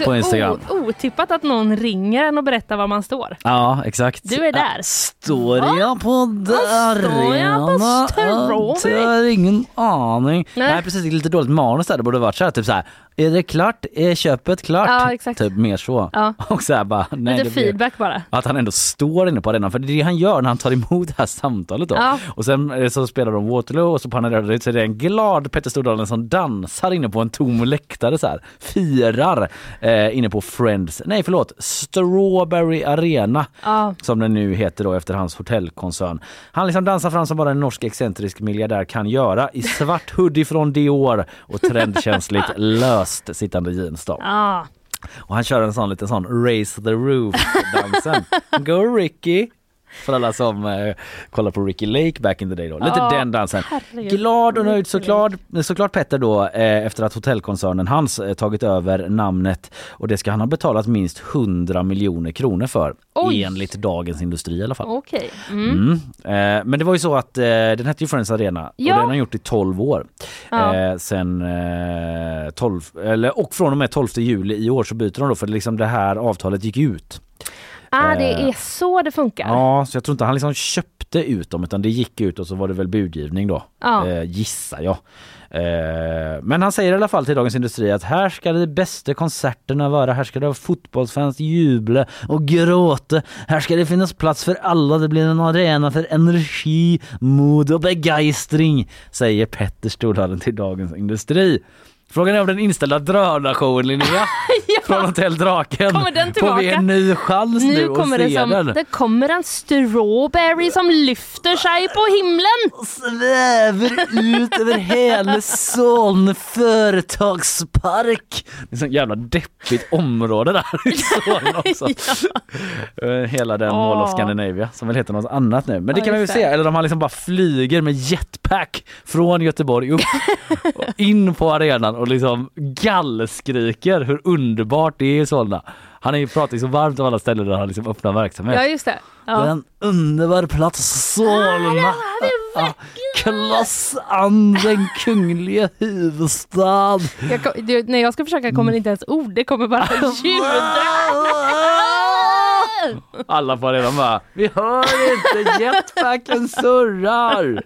på Instagram. O, otippat att någon ringer en och berättar var man står. Ja, exakt. Du är där. Ja, Står jag på står jag på? Jag har ingen aning. Nej. Nej. precis, det är lite dåligt manus där. Det borde varit så här, typ så här. Är det klart? Är köpet klart? Ja, exakt. Typ mer så. Ja. Och så här bara, nej, Lite det blir- feedback bara. Att han ändå står inne på arenan, för det är det han gör när han tar emot det här samtalet då. Ja. Och sen eh, så spelar de Waterloo och så panerar det ut så är det en glad Petter Stordalen som dansar inne på en tom läktare så här. Firar eh, inne på Friends, nej förlåt, Strawberry Arena Ja. som den nu heter då efter hans hotellkoncern. Han liksom dansar fram som bara en norsk excentrisk miljardär kan göra i svart hoodie från Dior och trendkänsligt löst sittande jeans då. Ja. Och han kör en sån liten sån Raise the Roof-dansen. Go Ricky! För alla som eh, kollar på Ricky Lake back in the day då. Lite Ja, den dansen. herregud. Glad och nöjd såklart, såklart Petter då eh, efter att hotellkoncernen hans eh, tagit över namnet och det ska han ha betalat minst 100 miljoner kronor för Oj. enligt Dagens Industri i alla fall. Okej. Mm. Mm. Eh, men det var ju så att eh, den hette ju Friends Arena Ja. och den har gjort i 12 år. Ja. Eh, sen eh, 12, eller, och från och med 12 juli i år så byter de då för liksom det här avtalet gick ut. Ah, det Eh, är så det funkar. Ja, så jag tror inte han liksom köpte ut dem utan det gick ut och så var det väl budgivning då. Ja. Eh, gissar jag. Eh, men han säger i alla fall till Dagens Industri att här ska de bästa konserterna vara, här ska det vara fotbollsfans jubla och gråta, här ska det finnas plats för alla, det blir en arena för energi, mod och begeistring, säger Petter Stordalen till Dagens Industri. Frågan är om den inställda drönarshowen Linnea från Hotell Draken. Kommer den Får vi tillbaka? en ny chans nu, Nu kommer det som, den? det kommer en strawberry som lyfter sig på himlen. svävar ut över hela Solna företagspark. Det är så jävla deppigt område där i också. Eh, Hela den Mall of. Scandinavia som väl heter något annat nu. Men det Ja, kan vi väl se. Eller de har liksom bara flyger med jetpack från Göteborg upp och in på arenan och liksom gallskriker hur underbart det är i Solna. Han är ju pratar ju så varmt om alla ställen där han liksom öppnar verksamhet. Ja, just det. Ja. en underbar plats, Solna. Ja, Kloss an den kungliga huvudstad. Jag, kom- det, när jag ska försöka kommer det inte ens ord, det kommer bara ljud. Alla på arenan bara, vi hör inte, jetpacken surrar.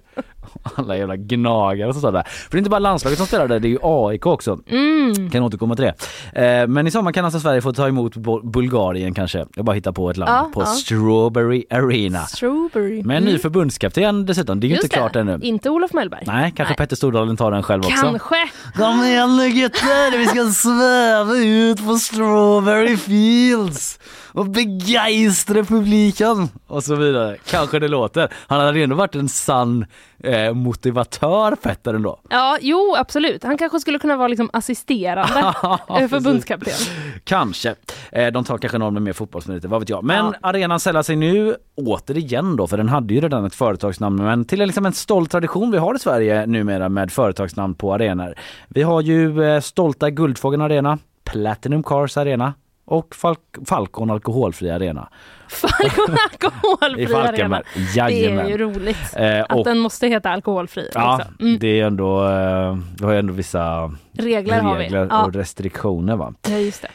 Alla jävla gnagare som står där. För det är inte bara landslaget som spelar där, det är ju AIK också. Mm. Kan återkomma till det. Eh, men i sommar kan alltså Sverige få ta emot Bulgarien kanske. Jag bara hittar på ett land. Ja, på ja. Strawberry Arena. Strawberry. Med en ny Mm. förbundskapten dessutom. Det är ju inte klart det. ännu. Inte Olof Mellberg. Nej, kanske Nej. Petter Stordalen tar den själv också. Kanske. Kom igen nu gutter, vi ska sväva ut på Strawberry Fields och begeistra publiken och så vidare. Kanske det låter. Han hade ändå varit en sann eh, motivatör Petter ändå. Ja, jo absolut. Han kanske skulle kunna vara liksom assisterande förbundskapten. Kanske. Eh, de tar kanske någon med mer fotbollsmeriter, vad vet jag. Men Ja. arenan sällar sig nu återigen då, för den hade ju redan ett företagsnamn, men till liksom en stolt tradition vi har i Sverige numera med företagsnamn på arenor. Vi har ju eh, stolta Guldfågeln Arena, Platinum Cars Arena och Falk- Falcon Alkoholfri Arena Falcon i alkoholfri arena. Falkenberg. Det är ju Jajamän. roligt. Eh, Att och den måste heta alkoholfri ja, också. Mm. det är ändå, eh, vi har ändå vissa Regler, regler Ja, och restriktioner va. ja, just det.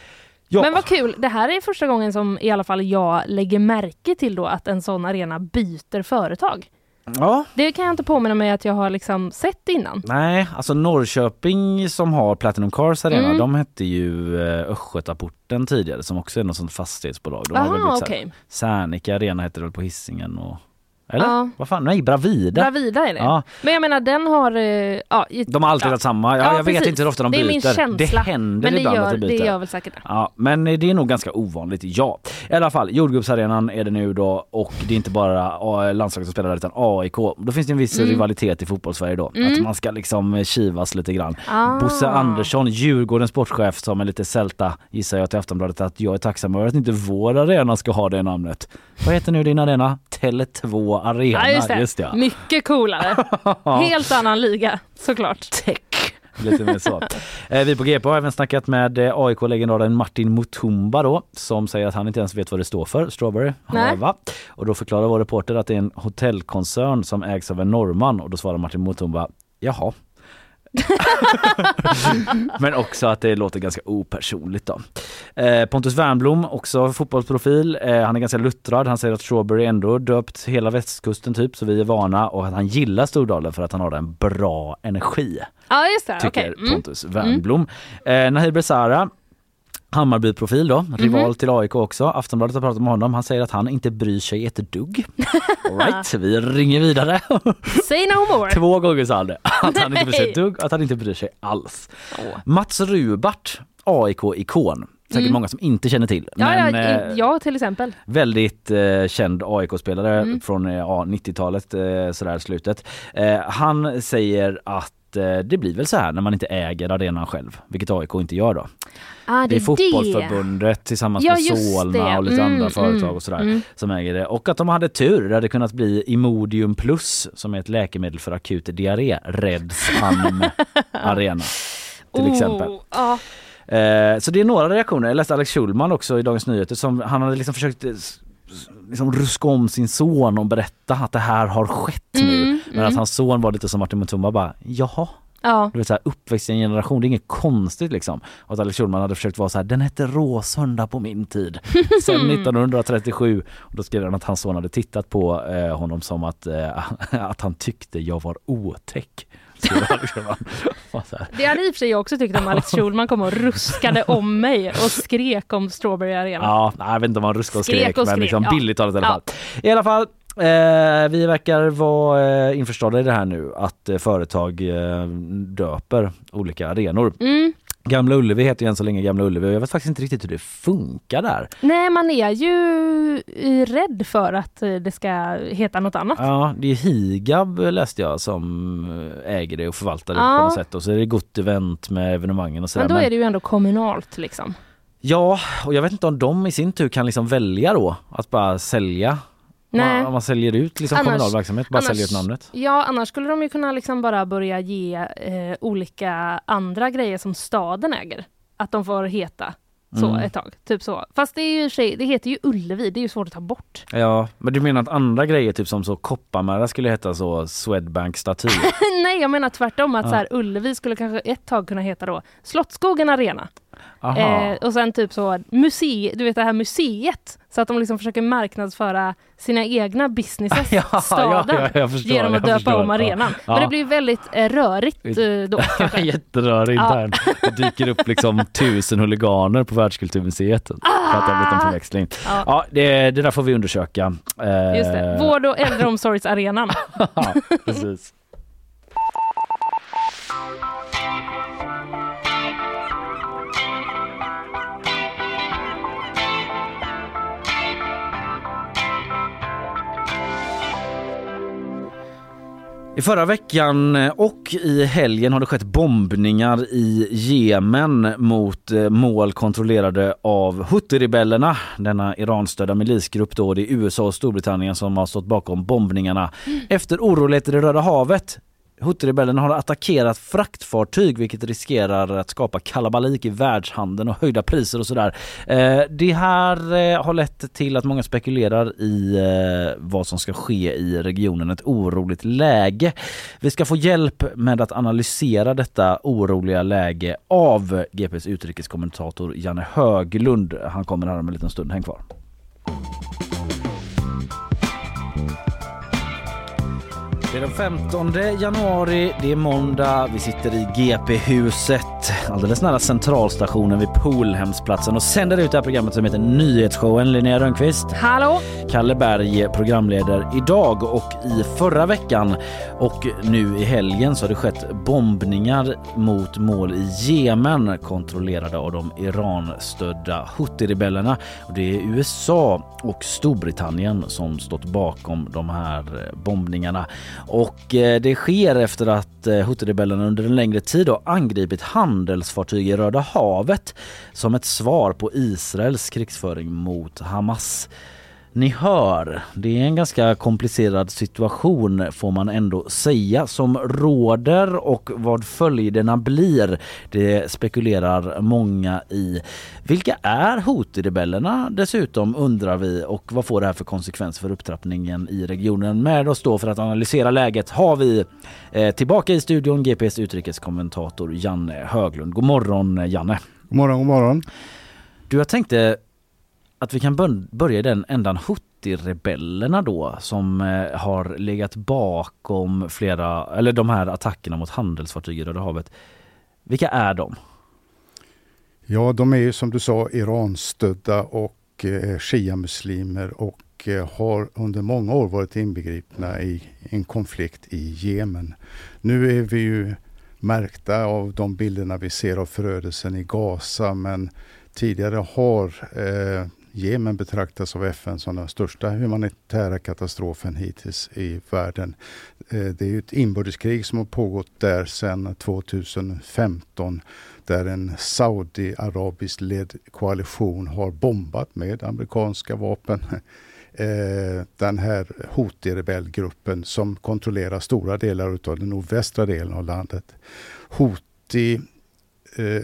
Ja. Men vad kul, det här är första gången som i alla fall jag lägger märke till då att en sån arena byter företag. Ja, Det kan jag inte påminna mig att jag har liksom sett innan. Nej, alltså Norrköping som har Platinum Cars Arena, Mm. de hette ju eh, Östgötaporten tidigare som också är något sånt fastighetsbolag. De har väl Jaha, blivit så här- okej. Särnika Arena hette det väl på Hisingen och... Eller? Ja. Vad fan? Nej, Bravida. Bravida är det. Ja, Men jag menar den har... eh, Ja, i- de har alltid ja. varit samma. Ja, Ja, jag vet precis. inte hur ofta de Det är byter. min känsla. Det händer Men det ibland gör, att de det byter. gör väl säkert det. Ja, men det är nog ganska ovanligt, ja. I alla fall, jordgubbsarenan är det nu då och det är inte bara A- landslaget som spelar där utan AIK. Då finns det en viss Mm. rivalitet i fotbollssverige då. Att Mm. man ska liksom eh, kivas lite grann. Ah. Bosse Andersson, Djurgårdens sportchef, sa med lite sälta gissar jag till Aftonbladet att jag är tacksam över att inte vår arena ska ha det namnet. Vad heter nu din arena? Tele2 Arena. Ja, just det. ja. Mycket coolare. Helt annan liga, såklart. Tech. Lite mer så. Eh, vi på GP har även snackat med eh, AIK-legendaren Martin Mutumba då, som säger att han inte ens vet vad det står för, Strawberry. Hava. Och då förklarar vår reporter att det är en hotellkoncern som ägs av en norrman och då svarar Martin Mutumba, jaha. Men också att det låter ganska opersonligt då. Eh, Pontus Wernblom, också fotbollsprofil. Eh, han är ganska luttrad. Han säger att Strawberry ändå döpt hela västkusten typ så vi är vana och att han gillar Stordalen för att han har en bra energi. Ja just det, Tycker okej. Mm. Pontus Wernblom. Eh, Nahir Besara Hammarby-profil då, rival Mhm. till AIK också. Aftonbladet har pratat med honom. Han säger att han inte bryr sig ett dugg. All right, vi ringer vidare. Say no more. Två gånger sa han det. Att han inte bryr sig ett dugg, att han inte bryr sig alls. Åh. Mats Rubart, AIK-ikon. Säkert Mm. många som inte känner till. Ja, Men ja, eh, ja, till exempel. väldigt eh, känd AIK-spelare Mm. från eh, ja, 90-talet, eh, sådär slutet. Eh, han säger att eh, det blir väl så här när man inte äger arenan själv, vilket AIK inte gör då. Ah, Det är fotbollsförbundet tillsammans Ja, med Solna det. och lite Mm, andra företag mm, och sådär mm. som äger det. Och att de hade tur, det hade kunnat bli Imodium Plus som är ett läkemedel för akut diarré, Reds Arena till Oh, exempel. Ja, Eh, så det är några reaktioner. Jag läste Alex Schulman också i Dagens Nyheter som han hade liksom försökt liksom ruska om sin son och berätta att det här har skett nu. Mm, Men mm. att hans son var lite som Martin Mutumba bara jaha, ja. du vet så här, uppväxt i en generation, det är inget konstigt liksom. Och att Alex Schulman hade försökt vara så här, den hette Råsunda på min tid. Sen 1937, och då skrev han att hans son hade tittat på eh, honom som att, eh, att han tyckte jag var otäck. Här. Det hade i och för sig jag också tyckt om Alex Schulman kom och ruskade om mig och skrek om Strawberry Arena. Ja, jag vet inte om han ruskade och Skrek skrek, och men skrek, liksom ja. billigt talat i alla Ja. fall. I alla fall, eh, vi verkar vara eh, införstådda i det här nu att eh, företag eh, döper olika arenor. Mm. Gamla Ullevi heter ju än så länge Gamla Ullevi och jag vet faktiskt inte riktigt hur det funkar där. Nej, man är ju eh, rädd för att eh, det ska heta något annat. Ja, det är Higab läste jag som eh, äger det och förvaltar det Ja. på något sätt och så är det Gott Event med evenemangen och sådär. Men då är det ju ändå kommunalt liksom. Ja, och jag vet inte om de i sin tur kan liksom välja då att bara sälja Nej. Man, man säljer ut liksom Annars- kommunal verksamhet, bara annars- säljer ut namnet. Ja, annars skulle de ju kunna liksom bara börja ge eh, olika andra grejer som staden äger. Att de får heta så Mm. ett tag. Typ så. Fast det, är ju sig, det heter ju Ullevi, det är ju svårt att ta bort. Ja, men du menar att andra grejer typ som så Kopparmära skulle heta så Swedbank staty? Nej, jag menar tvärtom att Ja. så här, Ullevi skulle kanske ett tag kunna heta då Slottsskogen Arena. Eh, och sen typ så muse, du vet det här museet. Så att de liksom försöker marknadsföra sina egna businesses, ja, staden. ja, ja, förstår, genom att döpa förstår. om arenan. Men det blir väldigt eh, rörigt eh, då. Jätterörigt där. Det dyker upp liksom tusen huliganer på Världskulturmuseet. För att det har blivit en förväxling. Ja. Det, det där får vi undersöka. Eh, Just det. Vård och äldreomsorgsarenan. precis. I förra veckan och i helgen har det skett bombningar i Jemen mot eh, mål kontrollerade av Houthi-rebellerna. Denna Iranstödda milisgrupp då, det är USA och Storbritannien som har stått bakom bombningarna efter oroligheter i Röda havet. Huthirebellerna har attackerat fraktfartyg vilket riskerar att skapa kalabalik i världshandeln och höjda priser och sådär. Eh, det här eh, har lett till att många spekulerar i eh, vad som ska ske i regionen, ett oroligt läge. Vi ska få hjälp med att analysera detta oroliga läge av GPs utrikeskommentator Janne Höglund. Han kommer här om en liten stund, häng kvar. Det är den 15 januari, det är måndag, vi sitter i GP-huset alldeles nära centralstationen vid Polhemsplatsen och sänder ut det här programmet som heter Nyhetsshowen. Linnea Rönnqvist, Hallå? Kalle Berg programleder idag och i förra veckan och nu i helgen så har det skett bombningar mot mål i Jemen kontrollerade av de Iran-stödda Houthi-rebellerna. Det är USA och Storbritannien som stått bakom de här eh, bombningarna. Och eh, det sker efter att eh, Huthirebellerna Houthi-rebellerna under en längre tid har angripit handelsfartyg i Röda havet som ett svar på Israels krigsföring mot Hamas. Ni hör, det är en ganska komplicerad situation får man ändå säga som råder och vad följderna blir. Det spekulerar många i. Vilka är Houthi-rebellerna dessutom undrar vi och vad får det här för konsekvenser för upptrappningen i regionen? Med oss då för att analysera läget har vi eh, tillbaka i studion GPs utrikeskommentator Janne Höglund. God morgon Janne! God morgon, god morgon! Du, jag tänkte att vi kan börja i den ändan Houthi-rebellerna då som eh, har legat bakom flera, eller de här attackerna mot handelsfartyg i Röda havet. Vilka är de? Ja, de är ju som du sa Iranstödda och eh, shia-muslimer och eh, har under många år varit inbegripna i en konflikt i Jemen. Nu är vi ju märkta av de bilderna vi ser av förödelsen i Gaza men tidigare har eh, Jemen betraktas av FN som den största humanitära katastrofen hittills i världen. Eh, det är ett inbördeskrig som har pågått där sedan 2015 där en Saudi-arabisk ledd koalition har bombat med amerikanska vapen eh, den här Houthi-rebellgruppen som kontrollerar stora delar av den nordvästra delen av landet. Houthi eh,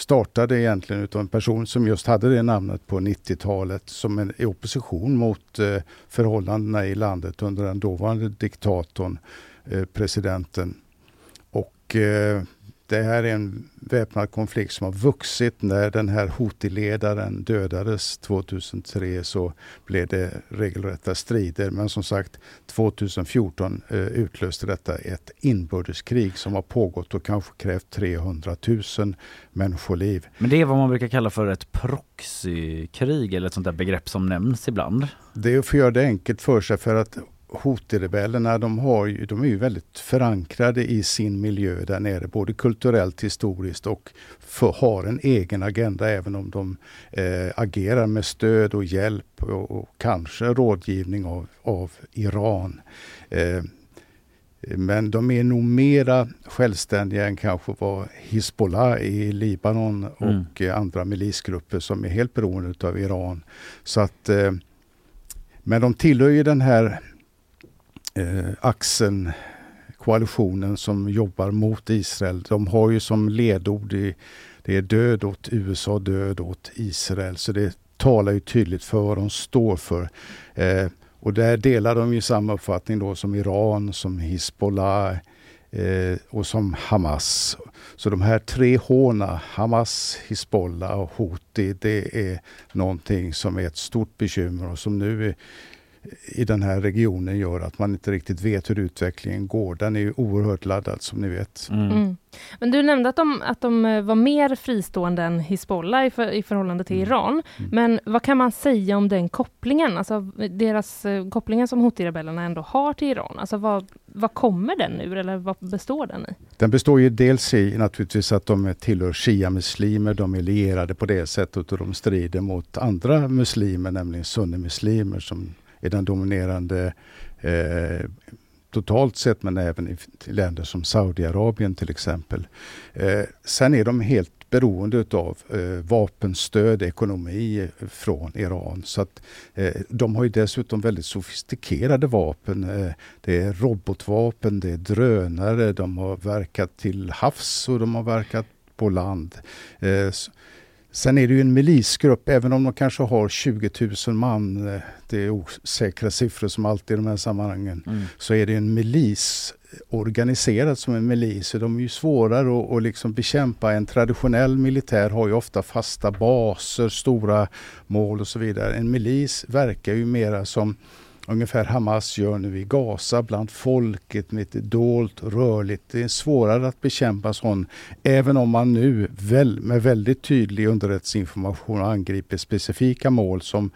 startade egentligen utav en person som just hade det namnet på 90-talet som en i opposition mot eh, förhållandena i landet under den dåvarande diktatorn, eh, presidenten. Och eh, det här är en väpnad konflikt som har vuxit. När den här Houthi-ledaren dödades 2003 så blev det regelrätta strider. Men som sagt 2014 eh, utlöste detta ett inbördeskrig som har pågått och kanske krävt 300 000 människoliv. Men det är vad man brukar kalla för ett proxykrig eller ett sånt där begrepp som nämns ibland. Det är att få göra det enkelt för sig för att Houthi-rebellerna de, har de är ju väldigt förankrade i sin miljö där nere, både kulturellt, historiskt och för, har en egen agenda även om de eh, agerar med stöd och hjälp och, och kanske rådgivning av, av Iran. Eh, men de är nog mera självständiga än kanske vad Hizbollah i Libanon mm. och andra milisgrupper som är helt beroende av Iran. Så att, eh, men de tillhör ju den här eh, axeln, koalitionen som jobbar mot Israel. De har ju som ledord i, det är död åt USA, död åt Israel. Så det talar ju tydligt för vad de står för. Eh, och där delar de ju samma uppfattning då som Iran, som Hizbollah eh, och som Hamas. Så de här tre håna, Hamas, Hizbollah och Houthi, det är någonting som är ett stort bekymmer och som nu är, i den här regionen gör att man inte riktigt vet hur utvecklingen går. Den är ju oerhört laddad som ni vet. Mm. Mm. Men du nämnde att de, att de eh, var mer fristående än Hizbollah i, för, i förhållande till mm. Iran. Mm. Men vad kan man säga om den kopplingen? Alltså deras eh, kopplingen som Houthi-rebellerna ändå har till Iran. Alltså vad, vad kommer den ur eller vad består den i? Den består ju dels i naturligtvis att de tillhör shia-muslimer. De är lierade på det sättet och de strider mot andra muslimer, nämligen sunnimuslimer som är den dominerande eh, totalt sett men även i länder som Saudiarabien till exempel. Eh, sen är de helt beroende av eh, vapenstöd, ekonomi eh, från Iran. Så att, eh, de har ju dessutom väldigt sofistikerade vapen. Eh, det är robotvapen, det är drönare, de har verkat till havs och de har verkat på land. Eh, Sen är det ju en milisgrupp, även om de kanske har 20 000 man, eh, det är osäkra siffror som alltid i de här sammanhangen, mm. så är det en milis organiserad som en milis. De är ju svårare att, att liksom bekämpa. En traditionell militär har ju ofta fasta baser, stora mål och så vidare. En milis verkar ju mera som ungefär Hamas gör nu i Gaza bland folket, med ett dolt, rörligt. Det är svårare att bekämpa sån, även om man nu väl, med väldigt tydlig underrättelseinformation angriper specifika mål som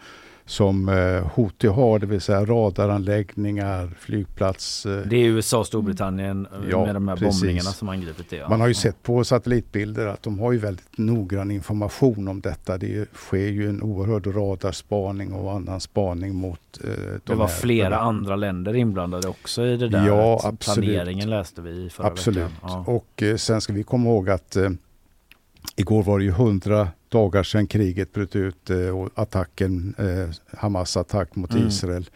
som eh, Houthi har, det vill säga radaranläggningar, flygplats. Eh. Det är USA och Storbritannien eh, ja, med de här precis. bombningarna som angripit det. Ja. Man har ju sett på satellitbilder att de har ju väldigt noggrann information om detta. Det sker ju en oerhörd radarspaning och annan spaning mot eh, de Det var här, flera andra länder inblandade också i det där. Ja, absolut. Planeringen läste vi förra absolut. veckan. Ja. Och eh, sen ska vi komma ihåg att eh, Igår var det ju hundra dagar sedan kriget bröt ut eh, och attacken, eh, Hamas attack mot mm. Israel.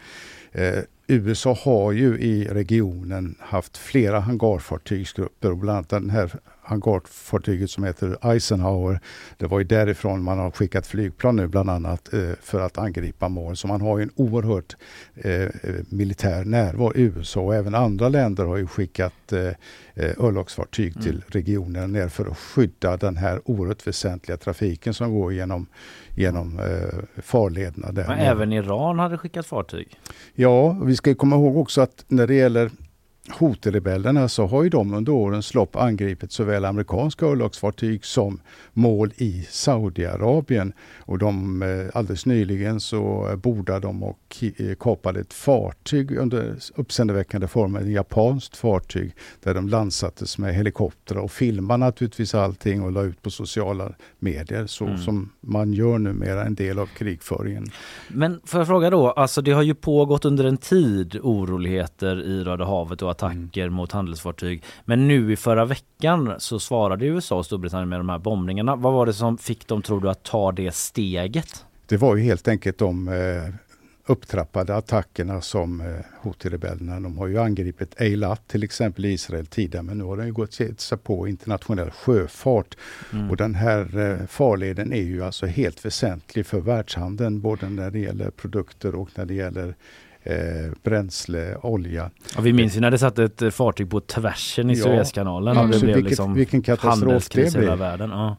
Eh, USA har ju i regionen haft flera hangarfartygsgrupper och bland annat den här hangarfartyget som heter Eisenhower. Det var ju därifrån man har skickat flygplan nu bland annat eh, för att angripa mål. Så man har ju en oerhört eh, eh militär närvaro. USA och även andra länder har ju skickat eh, eh örlogsfartyg mm. till regionen ner för att skydda den här oerhört väsentliga trafiken som går genom, genom eh, farlederna. Där. Men även Iran hade skickat fartyg? Ja, vi ska komma ihåg också att när det gäller Houthi-rebellerna så har ju de under årens lopp angripit såväl amerikanska örlogsfartyg som mål i Saudiarabien. Och de, eh, alldeles nyligen så bordade de och eh, kapade ett fartyg under uppseendeväckande former, ett japanskt fartyg där de landsattes med helikoptrar och filmade naturligtvis allting och la ut på sociala medier så mm. som man gör numera en del av krigföringen. Men får jag fråga då, alltså det har ju pågått under en tid oroligheter i Röda havet och attacker mm. mot handelsfartyg. Men nu i förra veckan så svarade USA och Storbritannien med de här bombningarna. Vad var det som fick dem, tror du, att ta det steget? Det var ju helt enkelt de eh, upptrappade attackerna som eh, Houthi-rebellerna, de har ju angripit Eilat till exempel i Israel tidigare men nu har de ju gått sig på internationell sjöfart. Mm. Och den här eh, farleden är ju alltså helt väsentlig för världshandeln både när det gäller produkter och när det gäller eh, bränsle, olja. Ja, vi minns ju när det satt ett eh, fartyg på tvärsen i ja, Suezkanalen. Mm. Det blev vilket, liksom vilken katastrof det blev. Världen. Ja.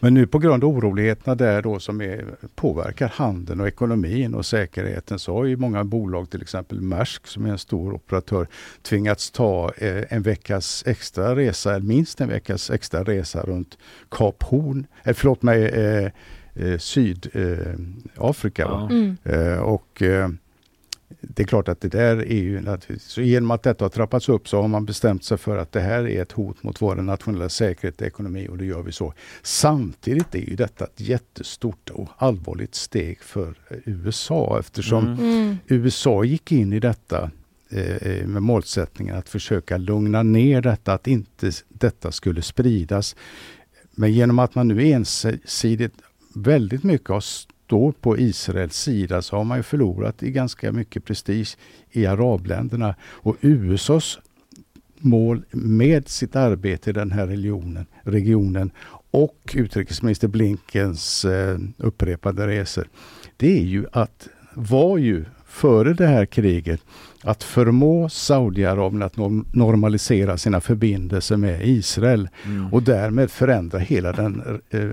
Men nu på grund av oroligheterna där då som är, påverkar handeln och ekonomin och säkerheten så har ju många bolag, till exempel Maersk som är en stor operatör, tvingats ta eh, en veckas extra resa, minst en veckas extra resa runt Kap Horn, eh, förlåt mig, eh, eh, Sydafrika. Ja. Mm. Eh, och eh, det är klart att det där är ju så genom att detta har trappats upp så har man bestämt sig för att det här är ett hot mot vår nationella säkerhet och ekonomi och då gör vi så. Samtidigt är ju detta ett jättestort och allvarligt steg för USA eftersom mm. mm. USA gick in i detta eh, med målsättningen att försöka lugna ner detta, att inte detta skulle spridas. Men genom att man nu ensidigt väldigt mycket har står på Israels sida så har man ju förlorat i ganska mycket prestige i arabländerna. Och USAs mål med sitt arbete i den här regionen, regionen och utrikesminister Blinkens eh, upprepade resor, det är ju att, var ju före det här kriget, att förmå Saudiarabien att normalisera sina förbindelser med Israel mm. och därmed förändra hela den eh,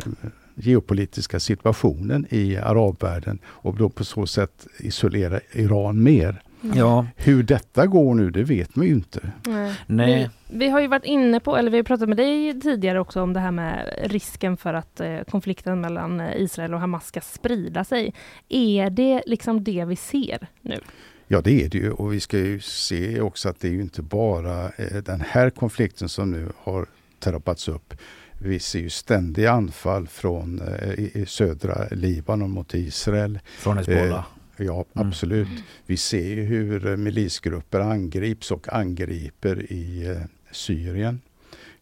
geopolitiska situationen i arabvärlden och då på så sätt isolera Iran mer. Mm. Ja. Hur detta går nu, det vet man ju inte. Nej. Nej. Vi, vi, har ju varit inne på, eller vi har pratat med dig tidigare också om det här med risken för att eh, konflikten mellan eh, Israel och Hamas ska sprida sig. Är det liksom det vi ser nu? Ja det är det ju och vi ska ju se också att det är ju inte bara eh, den här konflikten som nu har trappats upp vi ser ju ständiga anfall från eh, södra Libanon mot Israel. Från Hezbollah? Eh, ja, mm. absolut. Vi ser ju hur milisgrupper angrips och angriper i eh, Syrien.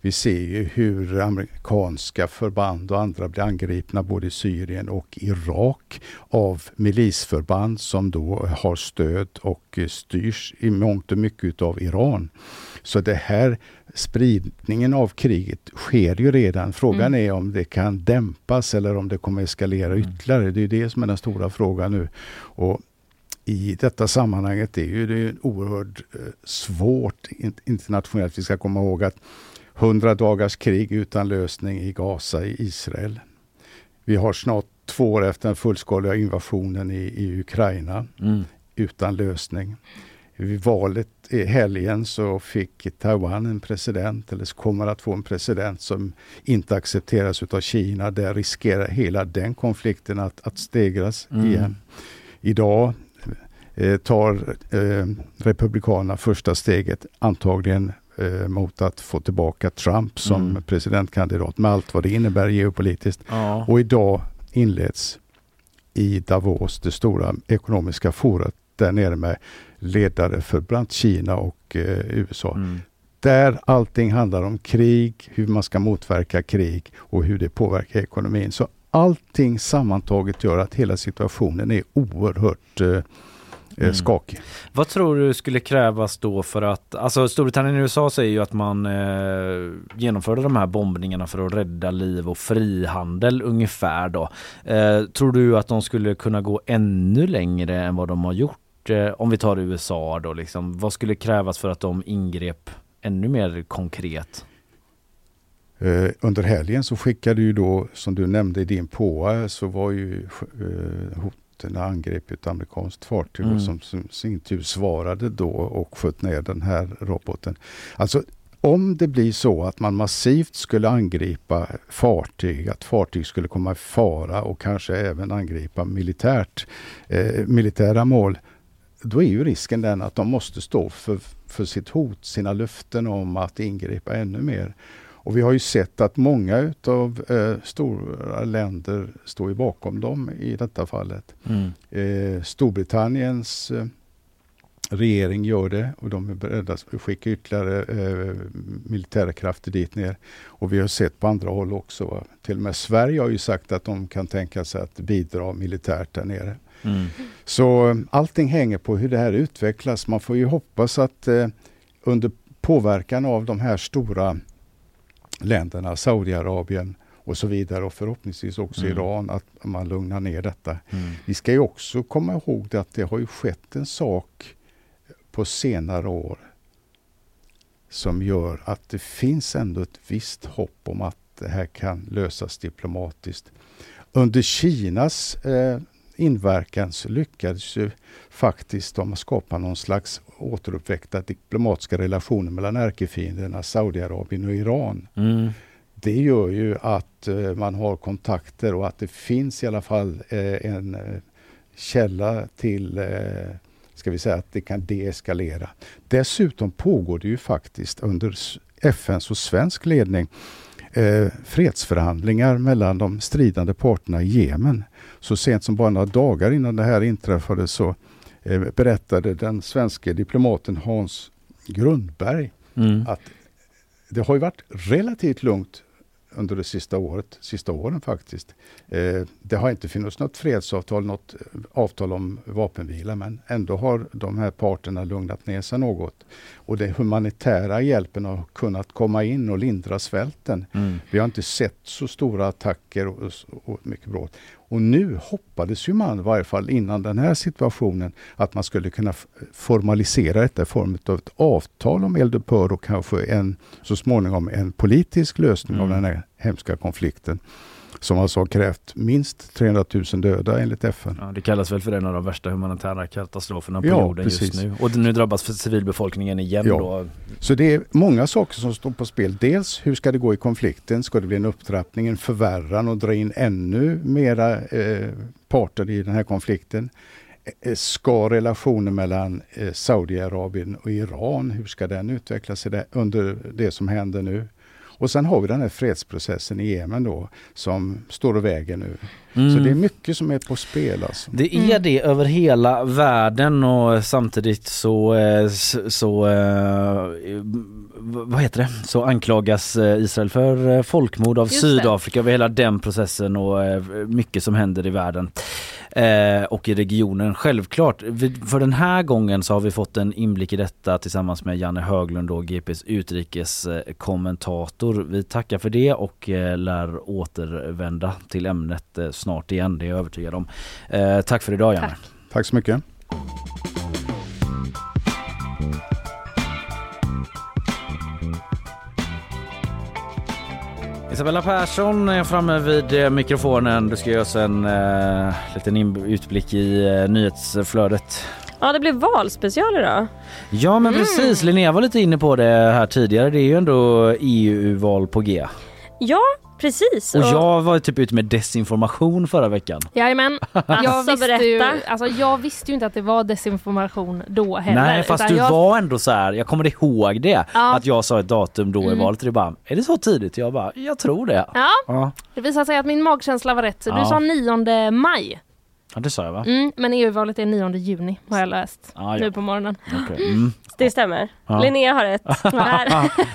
Vi ser ju hur amerikanska förband och andra blir angripna både i Syrien och Irak av milisförband som då har stöd och styrs i mångt och mycket av Iran. Så det här spridningen av kriget sker ju redan. Frågan mm. är om det kan dämpas eller om det kommer eskalera mm. ytterligare. Det är det som är den stora frågan nu. Och i detta sammanhanget är ju det oerhört eh, svårt internationellt. Vi ska komma ihåg att 100 dagars krig utan lösning i Gaza i Israel. Vi har snart två år efter den fullskaliga invasionen i, i Ukraina mm. utan lösning. Valet i helgen så fick Taiwan en president, eller kommer att få en president som inte accepteras av Kina. Där riskerar hela den konflikten att, att stegras mm. igen. Idag eh, tar eh, Republikanerna första steget, antagligen eh, mot att få tillbaka Trump som mm. presidentkandidat med allt vad det innebär geopolitiskt. Ja. Och idag inleds i Davos, det stora ekonomiska forumet där nere med ledare för bland Kina och eh, USA. Mm. där allting handlar om krig, hur man ska motverka krig och hur det påverkar ekonomin. Så allting sammantaget gör att hela situationen är oerhört eh, mm. skakig. Vad tror du skulle krävas då för att, alltså Storbritannien och USA säger ju att man eh, genomförde de här bombningarna för att rädda liv och frihandel ungefär då. Eh, tror du att de skulle kunna gå ännu längre än vad de har gjort? Eh, om vi tar USA då liksom, vad skulle krävas för att de ingrep ännu mer konkret? Eh, under helgen så skickade ju då, som du nämnde i din påa, så var ju eh, hoten angrep ett amerikanskt fartyg mm. som, som sin tur svarade då och sköt ner den här roboten. Alltså om det blir så att man massivt skulle angripa fartyg, att fartyg skulle komma i fara och kanske även angripa militärt, eh, militära mål, då är ju risken den att de måste stå för, för sitt hot, sina löften om att ingripa ännu mer. Och vi har ju sett att många utav eh, stora länder står bakom dem i detta fallet. Mm. Eh, Storbritanniens eh, regering gör det och de är beredda att skicka ytterligare eh, militära krafter dit ner. Och vi har sett på andra håll också. Va? Till och med Sverige har ju sagt att de kan tänka sig att bidra militärt där nere. Mm. Så eh, allting hänger på hur det här utvecklas. Man får ju hoppas att eh, under påverkan av de här stora länderna, Saudiarabien och så vidare och förhoppningsvis också mm. Iran, att man lugnar ner detta. Mm. Vi ska ju också komma ihåg det att det har ju skett en sak på senare år som gör att det finns ändå ett visst hopp om att det här kan lösas diplomatiskt. Under Kinas eh, inverkan så lyckades ju faktiskt de skapa någon slags återuppväckta diplomatiska relationer mellan ärkefienderna Saudiarabien och Iran. Mm. Det gör ju att uh, man har kontakter och att det finns i alla fall uh, en uh, källa till ska vi säga att det kan deeskalera. Dessutom pågår det ju faktiskt under FNs och svensk ledning eh, fredsförhandlingar mellan de stridande parterna i Jemen. Så sent som bara några dagar innan det här inträffade så eh, berättade den svenska diplomaten Hans Grundberg mm. att det har varit relativt lugnt under det sista året, sista åren faktiskt. Eh, det har inte funnits något fredsavtal, något avtal om vapenvila, men ändå har de här parterna lugnat ner sig något. Och den humanitära hjälpen har kunnat komma in och lindra svälten. Mm. Vi har inte sett så stora attacker och, och mycket brott. Och nu hoppades ju man, i varje fall innan den här situationen, att man skulle kunna formalisera detta i form av ett avtal om eldupphör och kanske en, så småningom en politisk lösning mm. av den här hemska konflikten som alltså har krävt minst 300 000 döda enligt FN. Ja, det kallas väl för en av de värsta humanitära katastroferna på ja, jorden precis. just nu. Och nu drabbas för civilbefolkningen igen ja. då. Så det är många saker som står på spel. Dels hur ska det gå i konflikten? Ska det bli en upptrappning, en förvärran och dra in ännu mera eh, parter i den här konflikten? Eh, ska relationen mellan eh, Saudiarabien och Iran, hur ska den utveckla sig under det som händer nu? Och sen har vi den här fredsprocessen i Jemen då som står och väger nu. Mm. Så det är mycket som är på spel alltså. Det är mm. det över hela världen och samtidigt så, eh, så, så eh, vad heter det, så anklagas eh, Israel för folkmord av Just Sydafrika över hela den processen och mycket som händer i världen eh, och i regionen. Självklart, för den här gången så har vi fått en inblick i detta tillsammans med Janne Höglund, då, GPs utrikeskommentator. Vi tackar för det och eh, lär återvända till ämnet eh, snart igen, det är jag övertygad om. Eh, tack för idag Janne. Tack, tack så mycket. Isabella Persson är framme vid eh, mikrofonen. Du ska ge oss en uh, liten utblick i uh, nyhetsflödet. Ja, det blir valspecial idag. Ja, men mm. precis. Linnea var lite inne på det här tidigare. Det är ju ändå EU-val på G. Ja, Precis. Och, jag var typ ute med desinformation förra veckan. Jajamän. Jag, visste ju, alltså, jag visste ju inte att det var desinformation då heller. Nej fast du jag... var ändå så här, jag kommer ihåg det. Ja. Att jag sa ett datum då mm. i valet och det bara, är det så tidigt? Jag bara, jag tror det. Ja. ja. Det visade sig att min magkänsla var rätt. Du ja. sa 9 maj. Ja, det sa jag va? Mm, men EU-valet är 9 juni har jag läst Ja, nu på morgonen. Okej. Mm. Det stämmer. Ja. Linnea har rätt.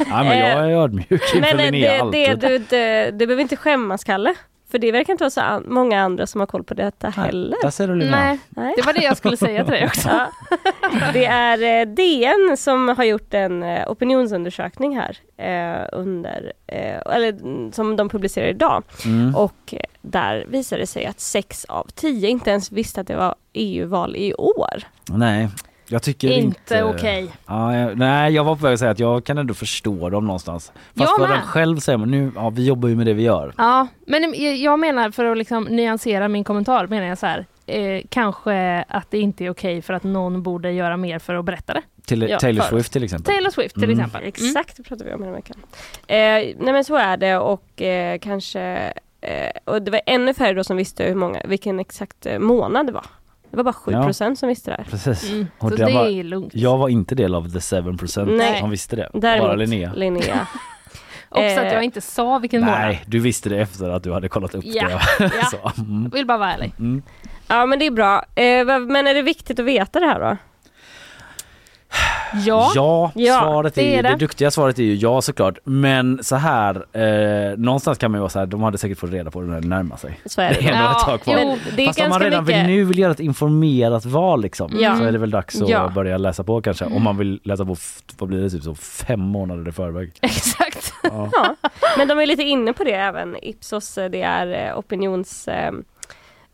Ja, men jag är ödmjuk inför Men eh, Linnea det, det, alltid. du, det, du behöver inte skämmas Kalle. För det verkar inte vara så an- många andra som har koll på detta heller. Där ser du. Nej, Nej. det var det jag skulle säga till dig också. Ja. Det är eh, DN som har gjort en eh, opinionsundersökning här eh, under, eh, eller mm, som de publicerar idag. Mm. Och där visar det sig att sex av tio inte ens visste att det var EU-val i år. Nej, jag tycker inte... Inte okej. Ja, nej, jag var på väg att säga att jag kan ändå förstå dem någonstans. Fast Jag de själv säger, men nu, ja, vi jobbar ju med det vi gör. Ja, men jag menar för att liksom nyansera min kommentar menar jag så här. Eh, kanske att det inte är okej för att någon borde göra mer för att berätta det. Till, Ja, Taylor för- Swift till exempel. Taylor Swift till Mm. exempel. Mm. Exakt, det pratade vi om hela veckan. Eh, nej men så är det och eh, kanske eh, och det var ännu färre då som visste hur många, vilken exakt eh, månad det var. Det var bara 7 Ja. procent som visste det här. Precis. Mm. Och Så det det var- är lugnt. Jag var inte del av the 7% Nej. som visste det. Bara Däremot Linnea. Linnea. Också att eh, jag inte sa vilken månad. Nej, du visste det efter att du hade kollat upp Ja. det. Ja. Så, mm. Vill bara vara ärlig. Mm. Ja men det är bra. Eh, men är det viktigt att veta det här då? Ja. Ja, Ja, svaret är, det är ju- det. det. duktiga svaret är ju ja såklart. Men så här, eh, någonstans kan man ju vara så här, de hade säkert fått reda på det när det närmar sig. Så är det. Det är ändå ett tag kvar. Men det är Fast om man redan mycket. vill nu vill göra ett informerat val liksom, Ja. så är det väl dags att Ja. börja läsa på kanske. Om man vill läsa på, vad blir det, typ så fem månader i förväg. Exakt. Ja. Ja, men de är lite inne på det även. Ipsos, eh, det är eh, opinions...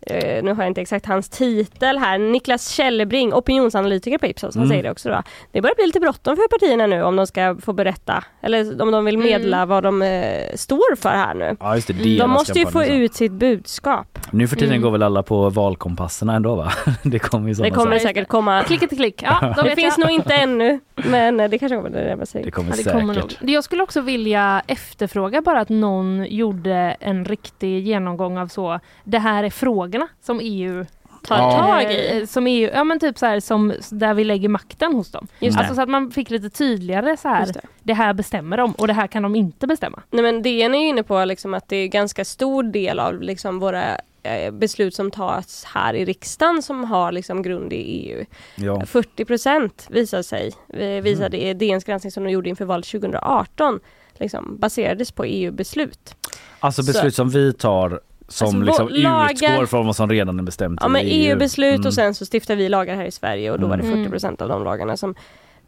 Eh, nu har jag inte exakt hans titel här. Niklas Källebring, opinionsanalytiker på Ipsos, han Mm. säger det också då. Det börjar bli lite bråttom för partierna nu om de ska få berätta, eller om de vill medla Mm. vad de eh, står för här nu. Ja just det, De måste ju få så. ut sitt budskap. Nu för tiden Mm. går väl alla på valkompasserna ändå va? Det kommer ju Det kommer säkert komma. Klick till klick. Ja, då Det finns jag. nog inte ännu, men det kanske kommer. Det närmar sig. Det kommer Ja, det kommer säkert. nog. Jag skulle också vilja efterfråga bara att någon gjorde en riktig genomgång av så, det här är frågorna som EU Tar Ja. tag i. Som EU, ja men typ så här som där vi lägger makten hos dem. Just det. Alltså så att man fick lite tydligare så här, det. det. här bestämmer de och det här kan de inte bestämma. Nej men DN är ju inne på liksom att det är ganska stor del av liksom våra eh, beslut som tas här i riksdagen som har liksom grund i EU. Ja. 40 procent visar sig, eh, visade Mm. DNs granskning som de gjorde inför valet 2018, liksom, baserades på EU-beslut. Alltså Så- beslut som vi tar som Alltså, liksom lagar- utgår från vad som redan är bestämt Ja men i EU. EU-beslut Mm. och sen så stiftar vi lagar här i Sverige och då var det Mm. 40 procent av de lagarna som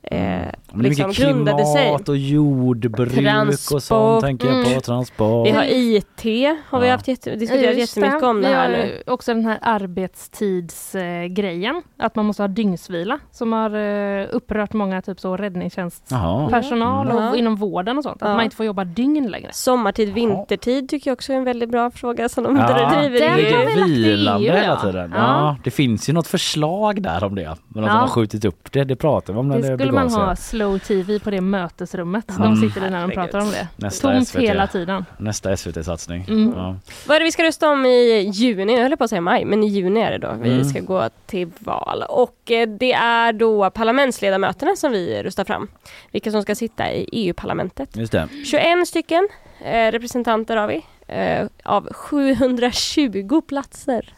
eh, Men det är liksom mycket grundade sig. klimat och jordbruk och Transport. sånt tänker jag på. Mm. Transport. Vi har IT, har vi Ja. haft jätte, diskuterat Just jättemycket om det här nu. också den här arbetstidsgrejen, att man måste ha dygnsvila som har eh, upprört många typ så räddningstjänstpersonal. Mm. och inom vården och sånt. Att Ja. man inte får jobba dygn längre. Sommartid, vintertid tycker jag också är en väldigt bra fråga som de Ja, driver den ligger vilande EU, hela ja. tiden. Ja. Ja. det finns ju något förslag där om det. Men att Ja. de har skjutit upp det, det pratar vi om när Det det, skulle man ha slow tv på det mötesrummet. Mm. De sitter där när de pratar om det. Nästa Tomt SVT. hela tiden. Nästa SVT-satsning. Mm. Ja. Vad är det vi ska rösta om i juni? Jag höll på att säga maj, men i juni är det då. Vi Mm. ska gå till val. Och eh, det är då parlamentsledamöterna som vi röstar fram. Vilka som ska sitta i EU-parlamentet. Just det. 21 stycken eh, representanter har vi. Eh, av 720 platser.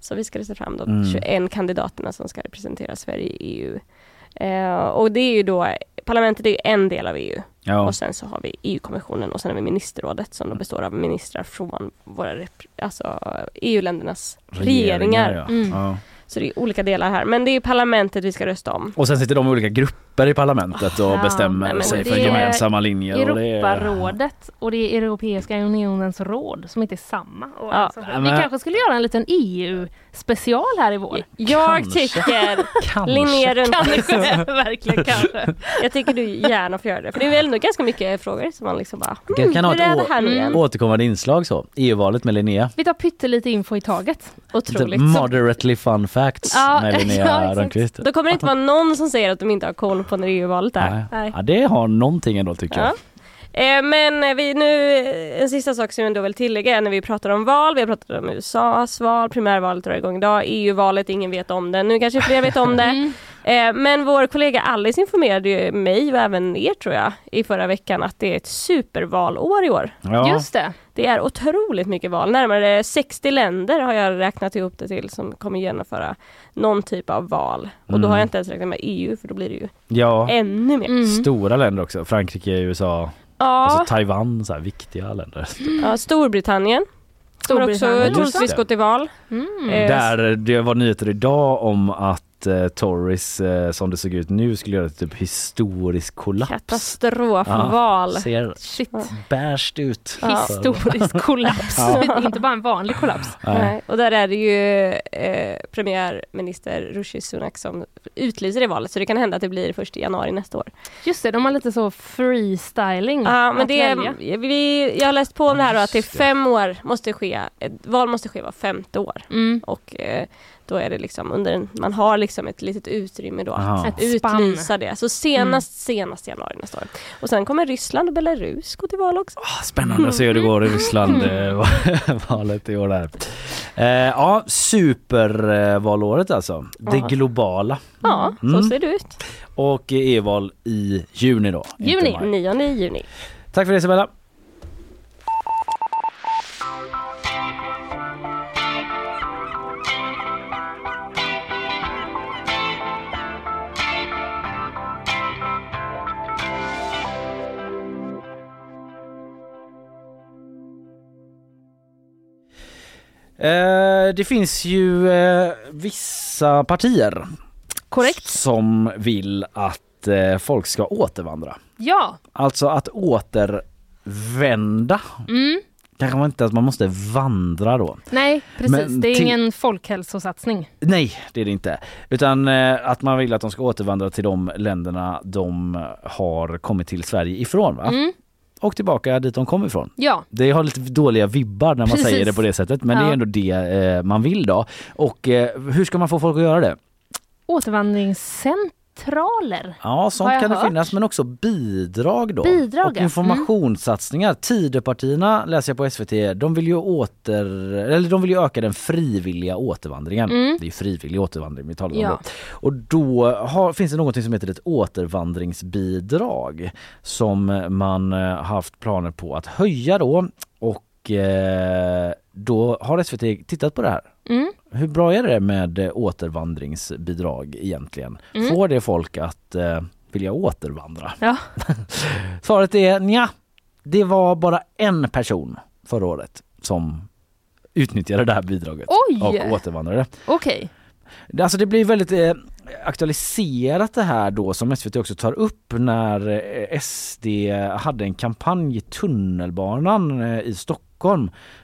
Så vi ska rösta fram de Mm. 21 kandidaterna som ska representera Sverige i EU. Eh, och det är ju då, parlamentet är ju en del av EU. Ja. Och sen så har vi EU-kommissionen och sen har vi ministerrådet som då består av ministrar från våra alltså EU-ländernas regeringar. ja. Mm. Ja. Så det är olika delar här. Men det är parlamentet vi ska rösta om. Och sen sitter de i olika grupper i parlamentet och Ja, bestämmer nej, men sig för gemensamma linjer. Och det är... Europarådet och det är Europeiska unionens råd som inte är samma. Ja, alltså, men- vi kanske skulle göra en liten EU-special här i vår. Jag Kanske. tycker, Kanske. Linnea Rönnqvist, Kanske, verkligen kanske. jag tycker du gärna får göra det. För det är väl ändå ganska mycket frågor som man liksom bara, Jag hmm, kan ha är ett? Återkommande inslag så. EU-valet med Linnea. Vi tar pyttelite info i taget. Otroligt. Moderately fun facts Ja, med ja, Linnea exakt. Rönnqvist. Då kommer det inte vara någon som säger att de inte har koll på när EU-valet är. Nej. Nej. Ja, det har någonting ändå tycker jag. Ja. Eh, Men vi nu, en sista sak som jag ändå vill tillägga är när vi pratar om val, vi har pratat om USAs val, primärvalet drar igång idag, EU-valet, ingen vet om det, nu kanske fler vet om det. Mm. Eh, Men vår kollega Alice informerade ju mig och även er tror jag i förra veckan att det är ett supervalår i år. Ja. Just det. Det är otroligt mycket val. Närmare 60 länder har jag räknat ihop det till som kommer genomföra någon typ av val. Och då Mm. har jag inte ens räknat med EU för då blir det ju Ja, ännu mer. Mm. stora länder också. Frankrike, USA, Ja, alltså Taiwan, så här viktiga länder. ja, Storbritannien. Kommer också troligtvis gå till val. Mm. Eh, Där det var nyheter idag om att eh, Tories eh, som det såg ut nu skulle göra ett typ historisk kollaps. Katastrofval. Ser Shit. bärst ut. Ja. Historisk kollaps. Ja. Inte bara en vanlig kollaps. Nej. Och där är det ju eh, premiärminister Rishi Sunak som utlyser det valet så det kan hända att det blir först i januari nästa år. Just det, de har lite så freestyling Ja men att det, välja. vi, jag har läst på om det här och att det är fem år måste ske, ett val måste ske var femte år. Mm. Och eh, då är det liksom under en, man har liksom ett litet utrymme då Aha. att spann. utlysa det. Så senast, senast januari nästa år. Och sen kommer Ryssland och Belarus gå till val också. Ah, Spännande att se hur det går i Ryssland eh, valet i år där. Eh, ja, supervalåret alltså. Det Ja. globala. Ja, så Mm. ser det ut. Och EU-val i juni då. Juni. maj. 9 juni. Tack för det Isabella. Eh, det finns ju eh, vissa partier Korrekt. som vill att eh, folk ska återvandra. Ja. Alltså att återvända. Mm. Kanske man inte att man måste vandra då. Nej, precis. Men det är till- ingen folkhälsosatsning. Nej, det är det inte. Utan eh, att man vill att de ska återvandra till de länderna de har kommit till Sverige ifrån. Va? Mm. Och tillbaka dit de kom ifrån. Ja. Det har lite dåliga vibbar när man Precis. säger det på det sättet men det Ja. är ändå det eh, man vill då. Och eh, hur ska man få folk att göra det? Återvandringscentraler. Ja, sånt kan det hört. finnas men också bidrag då. Bidrag, och informationssatsningar. Tidöpartierna läser jag på SVT, de vill ju åter eller de vill ju öka den frivilliga återvandringen. Mm. Det är ju frivillig återvandring vi talar om Ja. då. Och då har, finns det något som heter ett återvandringsbidrag som man eh, haft planer på att höja då och eh, då har SVT tittat på det här. Mm. Hur bra är det med eh, återvandringsbidrag egentligen? Mm. Får det folk att eh, vilja återvandra? Ja. Svaret är nja. Det var bara en person förra året som utnyttjade det här bidraget Oj! och återvandrade. Okej. Det- Alltså det blir väldigt eh, aktualiserat det här då som SVT också tar upp när eh, SD hade en kampanj i tunnelbanan eh, i Stockholm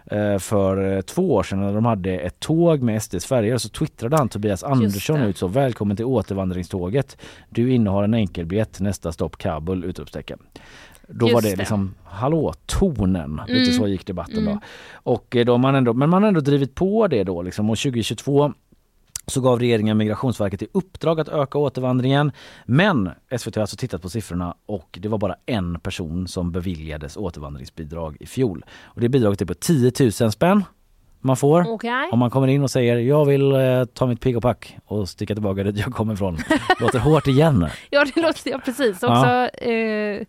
eh, för eh, två år sedan när de hade ett tåg med SDs färger så twittrade han Tobias Andersson det. ut så välkommen till återvandringståget. Du innehar en enkelbiljett nästa stopp Kabul utropstecken. Då var Just det det. liksom hallå tonen, lite Mm. så gick debatten Mm. då. Och eh, då man ändå, men man har ändå drivit på det då liksom och 2022 så gav regeringen Migrationsverket i uppdrag att öka återvandringen. Men SVT har alltså tittat på siffrorna och det var bara en person som beviljades återvandringsbidrag i fjol. Och det bidraget är på 10 000 spänn man får. Okej. Om man kommer in och säger jag vill eh, ta mitt pick och pack och sticka tillbaka dit jag kommer ifrån. Låter hårt igen. Ja, det låter ja, precis. Ja. Också eh,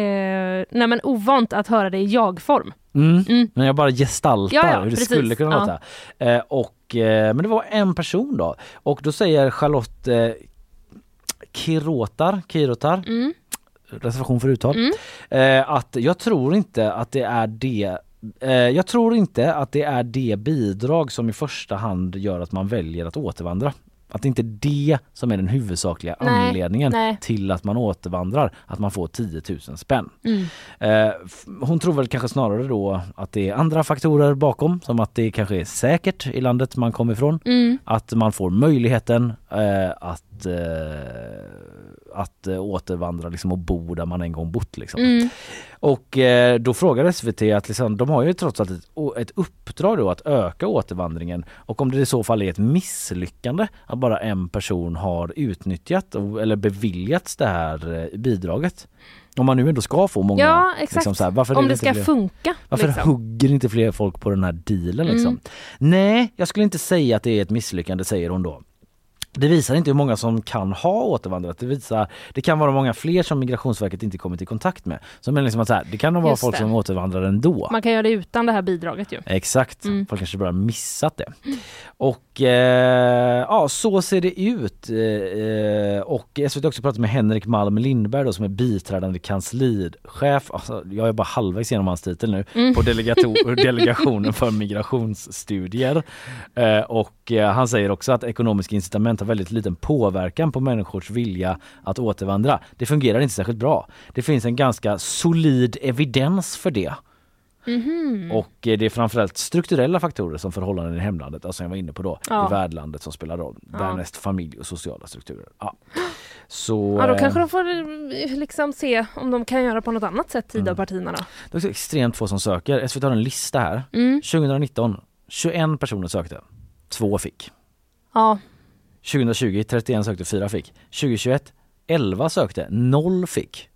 eh, nej, men ovant att höra det i jag-form. Mm. Mm. Men jag bara gestaltar Ja, ja, hur det precis. skulle kunna Ja. låta. Eh, och, men det var en person då. Och då säger Charlotte eh, Kirotar, Kirotar Mm. reservation för uttal, Mm. eh, att jag tror inte att det är det eh, jag tror inte att det är det bidrag som i första hand gör att man väljer att återvandra. Att det inte är det som är den huvudsakliga Nej, anledningen nej. till att man återvandrar, att man får 10 000 spänn. Mm. Eh, hon tror väl kanske snarare då att det är andra faktorer bakom, som att det kanske är säkert i landet man kommer ifrån. Mm. Att man får möjligheten eh, att, eh, att eh, återvandra liksom, och bo där man en gång bott. Liksom. Mm. Och eh, då frågar SVT att liksom, de har ju trots allt ett, ett uppdrag då att öka återvandringen och om det i så fall är ett misslyckande att bara en person har utnyttjat och, eller beviljats det här eh, bidraget. Om man nu ändå ska få många. Ja, exakt. liksom så här, varför Om det det ska fler? funka. Varför liksom. hugger inte fler folk på den här dealen liksom? Mm. Nej, jag skulle inte säga att det är ett misslyckande säger hon då. Det visar inte hur många som kan ha återvandrat. Det, visar, det kan vara många fler som Migrationsverket inte kommit i kontakt med. Så men liksom att så här, det kan nog vara folk det. som återvandrar ändå. Man kan göra det utan det här bidraget ju. Exakt, Mm. folk kanske bara missat det. Och eh, ja, så ser det ut. Eh, och SVT har också pratat med Henrik Malm Lindberg då, som är biträdande kanslichef. Alltså, jag är bara halvvägs igenom hans titel nu Mm. på Delegationen för migrationsstudier. Eh, och eh, han säger också att ekonomiska incitament har väldigt liten påverkan på människors vilja att återvandra. Det fungerar inte särskilt bra. Det finns en ganska solid evidens för det. Mhm. Och eh, det är framförallt strukturella faktorer som förhållanden i hemlandet, alltså jag var inne på då, Ja. i värdlandet som spelar roll. Ja. Därnäst familj och sociala strukturer. Ja. Så, Ja, då eh, kanske de får eh, liksom se om de kan göra på något annat sätt, Mm. Tidöpartierna då. det är extremt få som söker. SVT har en lista här. Mm. 2019, 21 personer sökte. Två fick. Ja, 2020, 31 sökte, fyra fick. 2021, 11 sökte, noll fick.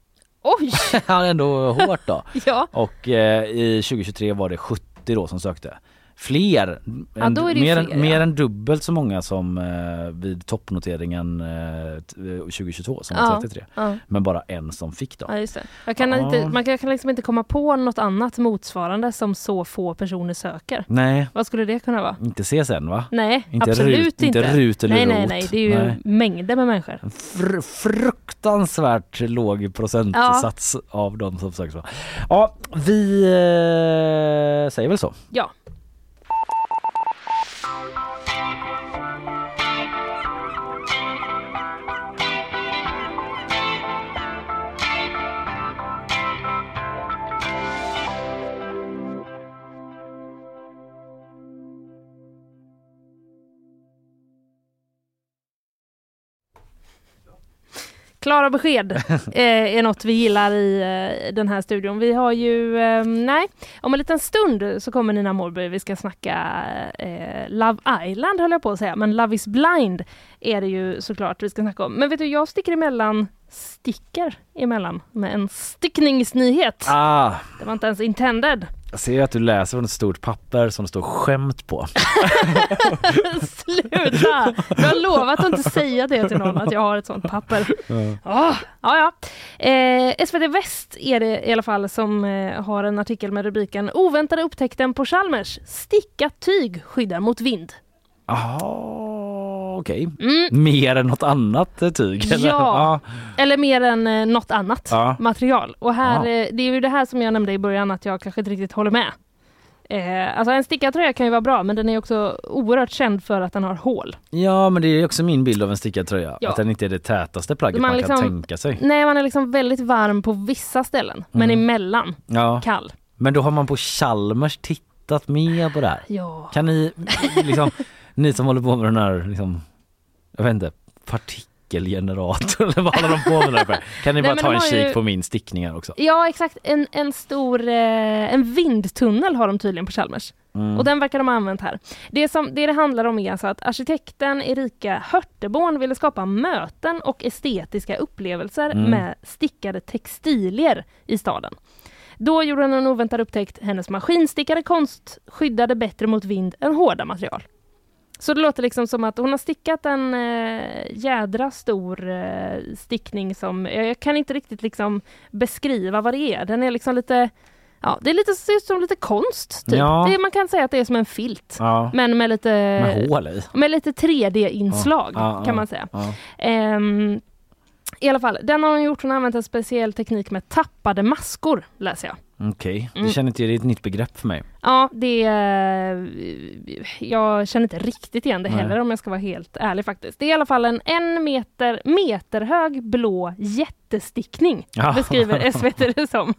Oj! Han är ändå hårt då. ja. Och eh, i 2023 var det 70 då som sökte. Fler, Ja, en, mer, fler, än, mer ja. än dubbelt så många som eh, vid toppnoteringen eh, t- eh, 2022 som var Ja. 33. Ja. Men bara en som fick då. Jag kan inte, man kan, kan liksom inte komma på något annat motsvarande som så få personer söker. Nej, Vad skulle det kunna vara? inte CSN va? Nej, Inte absolut RUT, inte. inte RUT eller nej, nej, nej. Det är ju Nej. mängder med människor. Fr- fruktansvärt låg procentsats av de som söker. Ja, vi eh, säger väl så. Ja. Klara besked eh, är något vi gillar i eh, den här studion. Vi har ju, eh, nej, om en liten stund så kommer Nina Morberg. Vi ska snacka eh, Love Island höll jag på att säga, men Love is blind är det ju såklart vi ska snacka om. Men vet du, jag sticker emellan, sticker emellan med en stickningsnyhet. Ah, Det var inte ens intended. jag ser att du läser från ett stort papper som det står skämt på. Sluta! Du har lovat att inte säga det till någon, att jag har ett sånt papper. Åh, ja, ja. Eh, SVT Väst är det i alla fall som eh, har en artikel med rubriken Oväntade upptäckten på Chalmers. Stickat tyg skyddar mot vind. Jaha, okej. Mm. Mer än något annat eh, tyg? Eller? Ja. Eller mer än eh, något annat Ja. material. Och här, Ja. eh, det är ju det här som jag nämnde i början att jag kanske inte riktigt håller med. Eh, alltså en stickad tröja kan ju vara bra men den är också oerhört känd för att den har hål. Ja men det är också min bild av en stickad tröja. Ja. Att den inte är det tätaste plagget Man man, kan liksom- tänka sig. Nej man är liksom väldigt varm på vissa ställen men Mm. emellan Ja. kall. Men då har man på Chalmers tittat mer på det här. Ja. Kan ni, liksom, ni som håller på med den här, liksom, jag vet inte, partikelgeneratorn eller vad håller de på med där? Kan ni Nej, bara men ta en kik ju- på min stickning här också? Ja exakt, en, en stor eh, en vindtunnel har de tydligen på Chalmers. Mm. Och den verkar de ha använt här. Det som det, det handlar om är alltså att arkitekten Erika Hörteborn ville skapa möten och estetiska upplevelser Mm. med stickade textilier i staden. Då gjorde hon en oväntad upptäckt. Hennes maskinstickade konst skyddade bättre mot vind än hårda material. Så det låter liksom som att hon har stickat en eh, jädra stor eh, stickning som, jag kan inte riktigt liksom beskriva vad det är. Den är liksom lite, ja det är lite, ser ut som lite konst. Typ. Ja. Det, man kan säga att det är som en filt. Ja, Men med lite, med hål i. med lite 3D-inslag Ja, kan man säga. Ehm, I alla fall, den har hon gjort. Hon har använt en speciell teknik med tappade maskor, läser jag. Okej, Mm. det känner inte, det är ett nytt begrepp för mig. Ja, det... eh, Jag känner inte riktigt igen det Nej. heller om jag ska vara helt ärlig faktiskt. Det är i alla fall en en meter, meterhög blå jättestickning, Ja. beskriver SVT det som.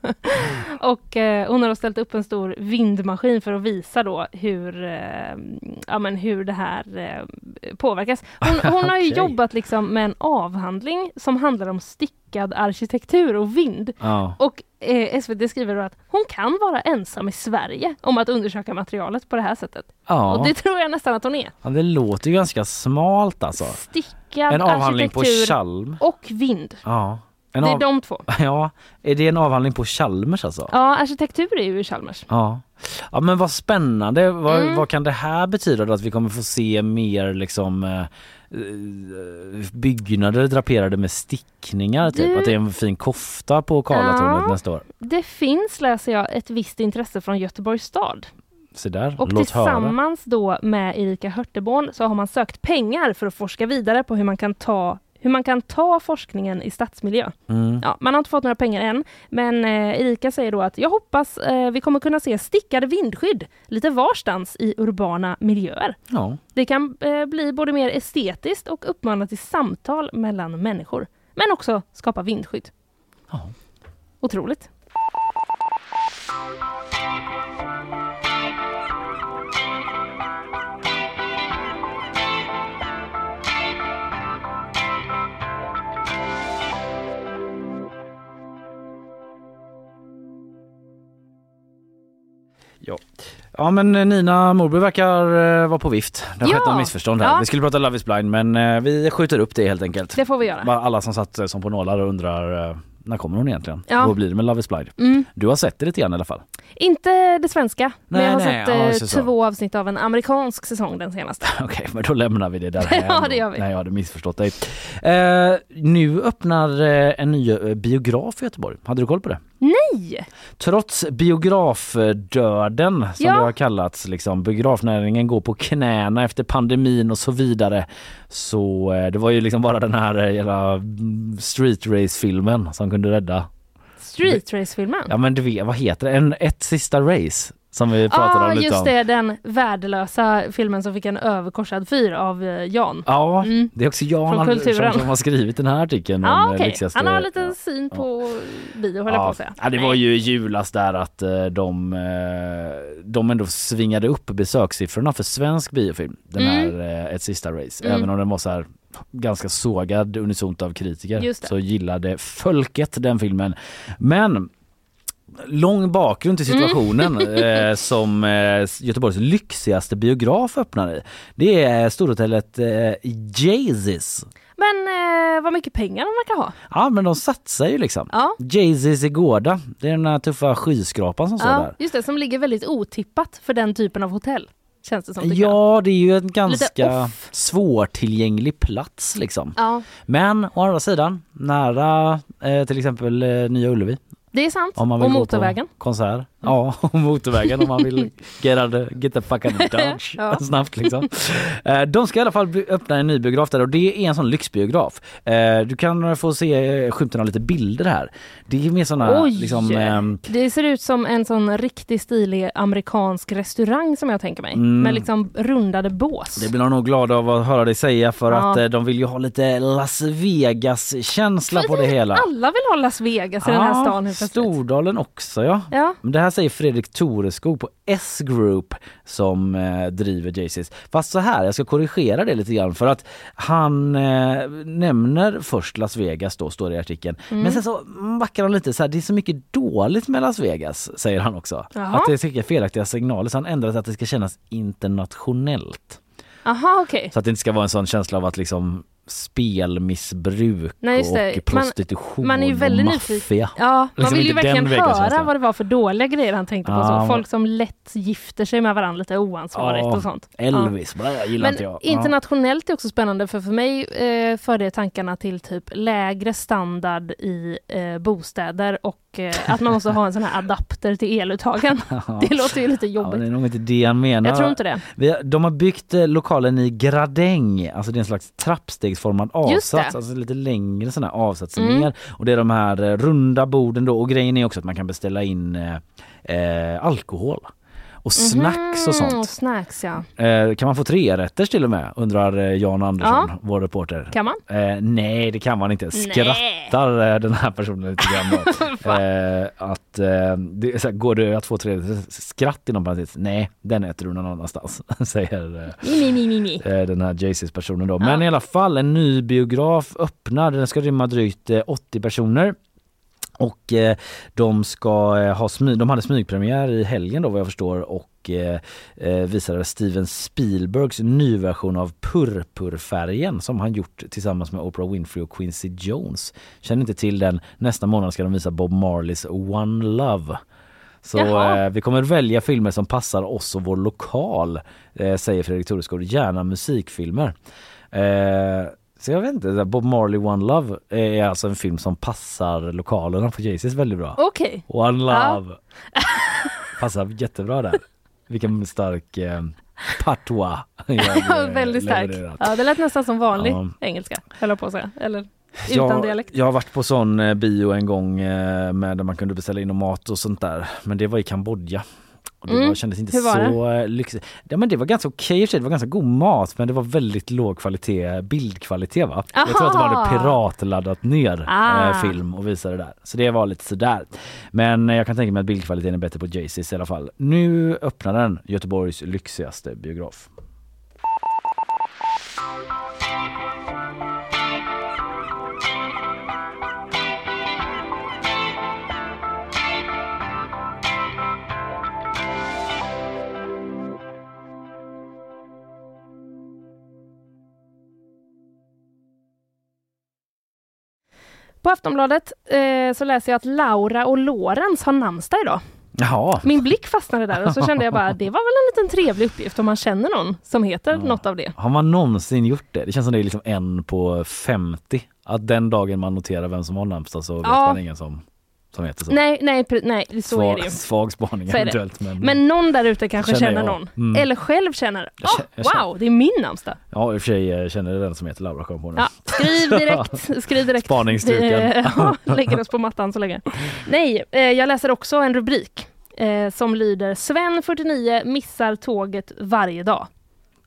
Och eh, hon har ställt upp en stor vindmaskin för att visa då hur, eh, ja, men hur det här eh, påverkas. Hon, hon har ju Okej. jobbat liksom med en avhandling som handlar om stickad arkitektur och vind. Ja. Och eh, SVT skriver då att hon kan vara ensam i Sverige om att undersöka materialet på det här sättet. Ja. Och det tror jag nästan att hon är. ja, det låter ju ganska smalt alltså. Stickad En avhandling på Chalm. och vind. Ja. En Det är av... de två. Ja, är det en avhandling på Chalmers alltså? Ja, arkitektur är ju Chalmers. Ja. Ja men vad spännande. Vad, Mm. vad kan det här betyda då? Att vi kommer få se mer liksom eh, byggnader draperade med stickningar typ? Du- Att det är en fin kofta på Karlatornet Ja. nästa år? Det finns, läser jag, ett visst intresse från Göteborgs stad. Se där, Och låt höra. tillsammans då med Erika Hörteborn så har man sökt pengar för att forska vidare på hur man kan ta hur man kan ta forskningen i stadsmiljö. Mm. Ja, man har inte fått några pengar än, men eh, Erika säger då att jag hoppas eh, vi kommer kunna se stickade vindskydd lite varstans i urbana miljöer. Ja. Det kan eh, bli både mer estetiskt och uppmana till samtal mellan människor, men också skapa vindskydd. Ja. Otroligt. Ja. ja men eh, Nina Morby verkar eh, vara på vift. Det har Ja. skett något missförstånd här. Ja. Vi skulle prata Love is blind men eh, vi skjuter upp det helt enkelt. Det får vi göra. Bara alla som satt som på nålar och undrar när kommer hon egentligen? Ja. Vad blir det med Love is blind? Mm. Du har sett det lite grann i alla fall. Inte det svenska, men Nej, jag har nej, sett ja, två avsnitt av en amerikansk säsong den senaste. Okej, men då lämnar vi det där. Ja, det gör vi. Nej, jag hade missförstått dig. Eh, nu öppnar en ny biograf i Göteborg. Hade du koll på det? Nej! Trots biografdöden som Ja. det har kallats, liksom, biografnäringen går på knäna efter pandemin och så vidare. Så eh, det var ju liksom bara den här eh, jävla mm, street race filmen som kunde rädda. Street Race-filmen. Ja men du vet, vad heter det? En, ett sista race som vi pratade Ja, om lite just om. det, den värdelösa filmen som fick en överkorsad fyr av eh, Jan. Ja, Mm. det är också Jan Från Kulturen. som har skrivit den här artikeln. Ja, om, eh, okej. lyxigaste- Han har lite ja. syn på bio, höll jag på att säga. Ja, det var ju i julas där att eh, de, de ändå svingade upp besökssiffrorna för svensk biofilm. Den Mm. här Ett sista race. Mm. Även om den var så här ganska sågad unisont av kritiker så gillade folket den filmen. Men lång bakgrund till situationen Mm. eh, som eh, Göteborgs lyxigaste biograf öppnar i. Det är storhotellet eh, Jayzis. Men eh, vad mycket pengar de verkar ha. Ja men de satsar ju liksom. Ja, Jayzis i Gårda, det är den här tuffa skyskrapan som står ja där. just det, som ligger väldigt otippat för den typen av hotell. Känns det som. Ja, det är ju en ganska svårtillgänglig plats liksom. ja, Men å andra sidan, nära eh, till exempel eh, Nya Ullevi. Det är sant. Om man vill Och gå motorvägen. på konsert. Ja, motorvägen om man vill get, out get the fuck out of Dodge Ja. snabbt liksom. Eh, de ska i alla fall öppna en ny biograf där och det är en sån lyxbiograf. Eh, du kan få se eh, skymten av lite bilder här. Det är mer såna Oj! liksom ehm, Det ser ut som en sån riktigt stilig amerikansk restaurang som jag tänker mig. Mm. Med liksom rundade bås. Det blir de nog glada av att höra dig säga för Ja. att de vill ju ha lite Las Vegas-känsla på det hela. Alla vill ha Las Vegas i den här stan. Stordalen också ja. Ja, Men Det här säger Fredrik Toreskog på S-Group som eh, driver Jaycees. Fast så här, jag ska korrigera det lite grann för att han eh, nämner först Las Vegas då, står det i artikeln. Mm. Men sen så backar han lite så här, det är så mycket dåligt med Las Vegas, säger han också. Jaha. Att det mycket felaktiga signaler så han ändrar till att det ska kännas internationellt. aha okej. Så att det inte ska vara en sån känsla av att liksom spelmissbruk Nej, just det. och Man- prostitution man är ju väldigt och nyfiken. maffia. Ja, man Liksom vill ju verkligen höra vad det var för dåliga grejer han tänkte på. Ja, Så. men- Folk som lätt gifter sig med varandra lite oansvarigt Ja, och sånt. Elvis, ja. gillar Men inte jag. Ja. internationellt är också spännande för för mig eh, för det tankarna till typ lägre standard i eh, bostäder och eh, att man måste ha en sån här adapter till eluttagen. Det låter ju lite Ja, jobbigt. det är nog inte det han menar. Jag tror inte det. Vi har, de har byggt eh, lokalen i gradäng, alltså det är en slags trappstegsformad Det. avsats, alltså lite längre sån här avsats Mm. ner. Och det är de här eh, runda borden då och grejen är också att man kan beställa in eh, eh, alkohol. Och snacks och Mhm, sånt. Snacks ja. Eh, kan man få tre rätters till och med undrar eh, Jan Andersson, Ja. vår reporter. Kan man? Eh, nej det kan man inte. Skrattar eh, den här personen lite grann eh, att, eh, det, här, går det att få tre skratt inom parentes? Nej, den äter du någon annanstans, säger den här Jaycees personen då. Men i alla fall en ny biograf öppnar, den ska rymma drygt eh, 80 personer. Och eh, de ska eh, ha smyg, de hade smygpremiär i helgen då vad jag förstår och eh, visade Steven Spielbergs nyversion av Purpurfärgen som han gjort tillsammans med Oprah Winfrey och Quincy Jones. Känner inte till den. Nästa månad ska de visa Bob Marleys One Love. Så eh, vi kommer välja filmer som passar oss och vår lokal, eh, säger Fredrik Toresgård. Gärna musikfilmer. Eh, så jag vet inte, Bob Marley One Love är alltså en film som passar lokalerna på Jaycees väldigt bra. Okej. One Ja. Love passar jättebra där. Vilken stark eh, patois. Ja, väldigt stark. levererat. Ja, det lät nästan som vanlig Ja. engelska, höll på att säga. Eller utan jag, dialekt. jag har varit på sån eh, bio en gång eh, med där man kunde beställa in mat och sånt där. Men det var i Kambodja. Och det Mm. var, kändes inte så eh, lyxigt. Ja, men det var ganska okej sig. det var ganska god mat men det var väldigt låg kvalitet, bildkvalitet va? Jag tror att de hade Aha. piratladdat ner Ah. eh, film och visade det där. Så det var lite sådär. Men eh, jag kan tänka mig att bildkvaliteten är bättre på Jaycees i alla fall. Nu öppnar den Göteborgs lyxigaste biograf. På Aftonbladet eh, så läser jag att Laura och Lorenz har namnsdag idag. Jaha, Min blick fastnade där och så kände jag bara det var väl en liten trevlig uppgift om man känner någon som heter Ja. något av det. har man någonsin gjort det? Det känns som det är liksom en på 50. Att den dagen man noterar vem som har namnsdag så vet Ja. man ingen som, som heter så. Nej, nej, nej, så är det ju. svag, svag spaning eventuellt. Men, Men någon där ute kanske Känner känner någon. Mm. Eller själv känner, oh, känner- wow, det är min namnsdag. ja, i och för sig eh, känner den som heter Laura kom på nu. Ja, skriv direkt, skriv direkt. Spaningsstruken. Vi, ja, lägger oss på mattan så länge. Nej, eh, jag läser också en rubrik eh, som lyder Sven 49 missar tåget varje dag.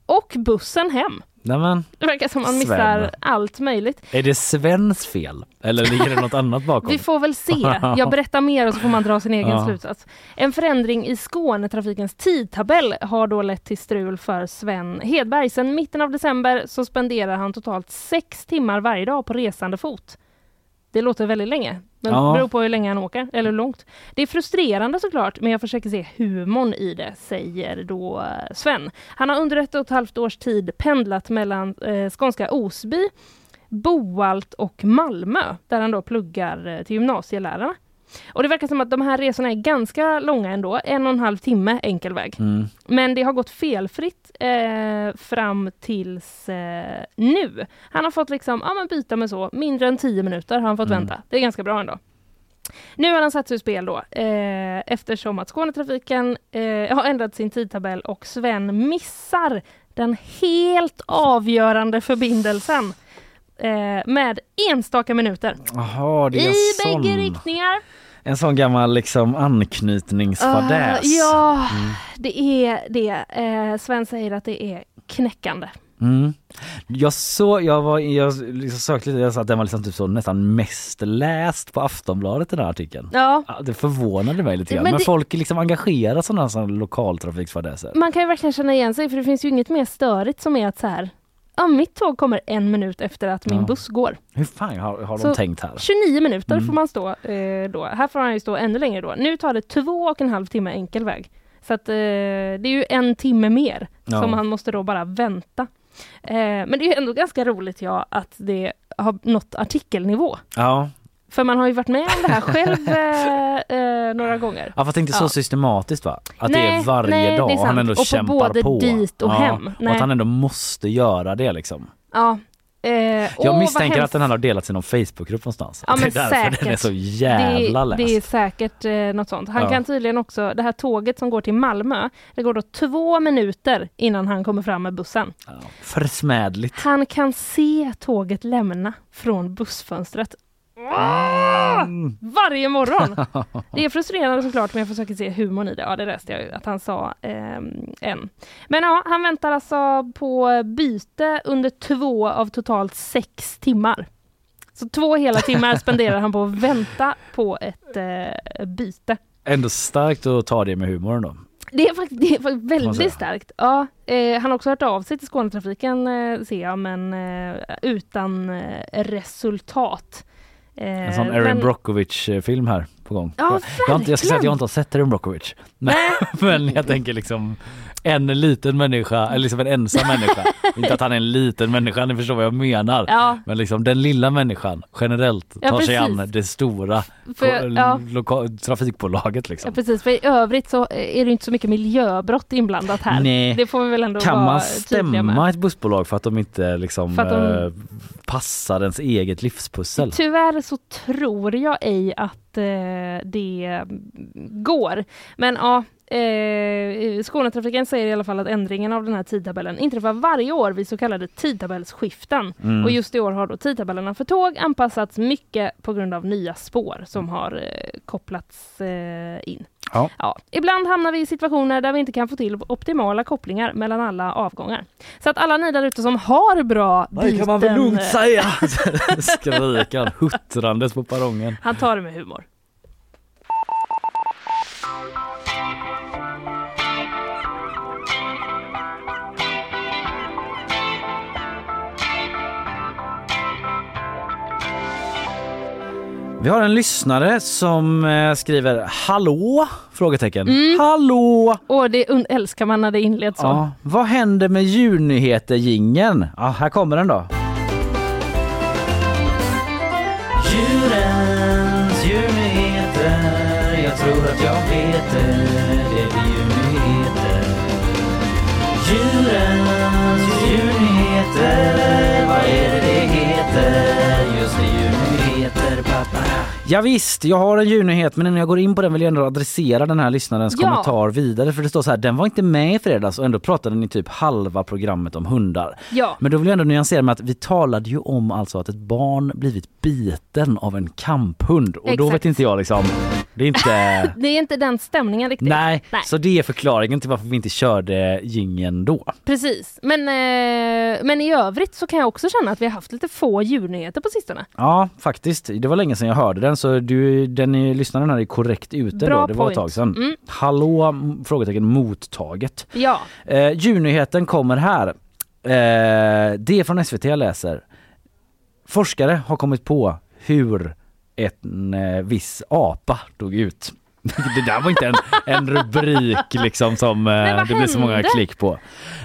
Och bussen hem. Nej, men, Det verkar som man Sven. missar allt möjligt. är det Svens fel? Eller ligger det något annat bakom? Vi får väl se. Jag berättar mer och så får man dra sin egen Ja. slutsats. En förändring i Skånetrafikens tidtabell har då lett till strul för Sven Hedberg. Sedan mitten av december så spenderar han totalt sex timmar varje dag på resande fot. Det låter väldigt länge, men Ja. det beror på hur länge han åker, eller hur långt. Det är frustrerande såklart, men jag försöker se humorn i det, säger då eh, Sven. Han har under ett och ett halvt års tid pendlat mellan eh, skånska Osby, Boalt och Malmö, där han då pluggar eh, till gymnasielärarna. Och det verkar som att de här resorna är ganska långa ändå, en och en halv timme enkel väg. Mm. Men det har gått felfritt eh, fram tills eh, nu. Han har fått liksom, ja men byta med så, mindre än tio minuter har han fått Mm. vänta. Det är ganska bra ändå. Nu har han satt ur spel då, eh, eftersom att Skånetrafiken eh, har ändrat sin tidtabell och Sven missar den helt avgörande förbindelsen eh, med enstaka minuter. Jaha, det är I en bägge sån, riktningar. en sån gammal liksom anknytningsfadäs. Ah, ja, Mm. det är det. Eh, Sven säger att det är knäckande. Mm. Jag såg, jag var, jag liksom sökte lite, jag sa att den var liksom typ så nästan mest läst på Aftonbladet den här artikeln. Ja, det förvånade mig lite grann. Men Men, det- folk är liksom engagerar sådana här lokaltrafiksfadäser. man kan ju verkligen känna igen sig för det finns ju inget mer störigt som är att så här, ja, mitt tåg kommer en minut efter att min Ja. buss går. Hur fan har, har Så- de tänkt här? 29 minuter Mm. får man stå eh, då. Här får han ju stå ännu längre då. Nu tar det två och en halv timme enkel väg. Så att eh, det är ju en timme mer Ja. som han måste då bara vänta. Eh, men det är ändå ganska roligt ja att det har nått artikelnivå. Ja, För man har ju varit med om det här själv eh, eh, några gånger. ja fast inte så Ja. systematiskt va? Att det Nej, är varje nej, dag det är och han ändå Och på kämpar både på. dit och ja. hem. Och att han ändå måste göra det liksom. Ja. Eh, Jag misstänker att den här har delats i någon Facebookgrupp någonstans. Ja, Att det är men därför den är så jävla det, läst. det är säkert eh, något sånt. Han Ja. kan tydligen också, det här tåget som går till Malmö, det går då två minuter innan han kommer fram med bussen. Ja, försmädligt. Han kan se tåget lämna från bussfönstret. Ah! Mm. Varje morgon! Det är frustrerande såklart men jag försöker se humorn i det. Ja det läste jag ju att han sa ehm, en. Men ja, han väntar alltså på byte under två av totalt sex timmar. Så två hela timmar spenderar han på att vänta på ett eh, byte. Ändå starkt att ta det med humorn då. Det är faktiskt, det är faktiskt väldigt starkt. Ja, eh, han har också hört av sig till Skånetrafiken eh, ser jag, men eh, utan eh, resultat. En sån Erin men- Brockovich-film här på gång. Ja, jag, jag ska säga att jag inte har sett Erin Brockovich. Men, men jag tänker liksom en liten människa, eller liksom en ensam människa. inte att han är en liten människa, ni förstår vad jag menar. Ja, Men liksom den lilla människan generellt Ja, tar sig precis. an det stora för, ja, trafikbolaget ja, liksom. precis. För i övrigt så är det inte så mycket miljöbrott inblandat här. Nej. Det får vi väl ändå Kan man stämma ett bussbolag för att de inte liksom att de- eh, passar ens eget livspussel? Tyvärr så tror jag ej att eh, det går. Men ja, eh, Skånetrafiken säger i alla fall att ändringen av den här tidtabellen inträffar varje år vid så kallade tidtabellsskiften. Mm. Och just i år har då tidtabellerna för tåg anpassats mycket på grund av nya spår som har eh, kopplats eh, in. Ja. Ibland hamnar vi i situationer där vi inte kan få till optimala kopplingar mellan alla avgångar. Så att alla ni där ute som har bra Det kan man väl byten, lugnt säga! Skriker han huttrandes på perrongen. Han tar det med humor. Vi har en lyssnare som eh, skriver Hallå? Frågetecken. Mm. Hallå! Och det älskar man när det inleds så. Ja, vad händer med djurnyheter jingeln? Ja, här kommer den då. Djurens djurnyheter Jag tror att jag vet det Ja, visst, jag har en djurnyhet men innan jag går in på den vill jag ändå adressera den här lyssnarens Ja. kommentar vidare för det står så här, den var inte med i fredags och ändå pratade ni typ halva programmet om hundar. Ja. Men då vill jag ändå nyansera med att vi talade ju om alltså att ett barn blivit biten av en kamphund och då Exakt. vet inte jag liksom, det är inte Det är inte den stämningen riktigt. Nej, Nej. så det är förklaringen till varför vi inte körde gingen då. Precis. Men, eh, men i övrigt så kan jag också känna att vi har haft lite få djurnyheter på sistone. Ja, faktiskt. Det var länge sedan jag hörde den så du, den lyssnaren här är korrekt ute Bra då. Det var ett tag sedan. Mm. Hallå? Frågetecken mottaget. Ja. Eh, djurnyheten kommer här. Eh, det är från SVT jag läser. Forskare har kommit på hur en eh, viss apa dog ut. Det där var inte en, en rubrik liksom som eh, det blev så många klick på.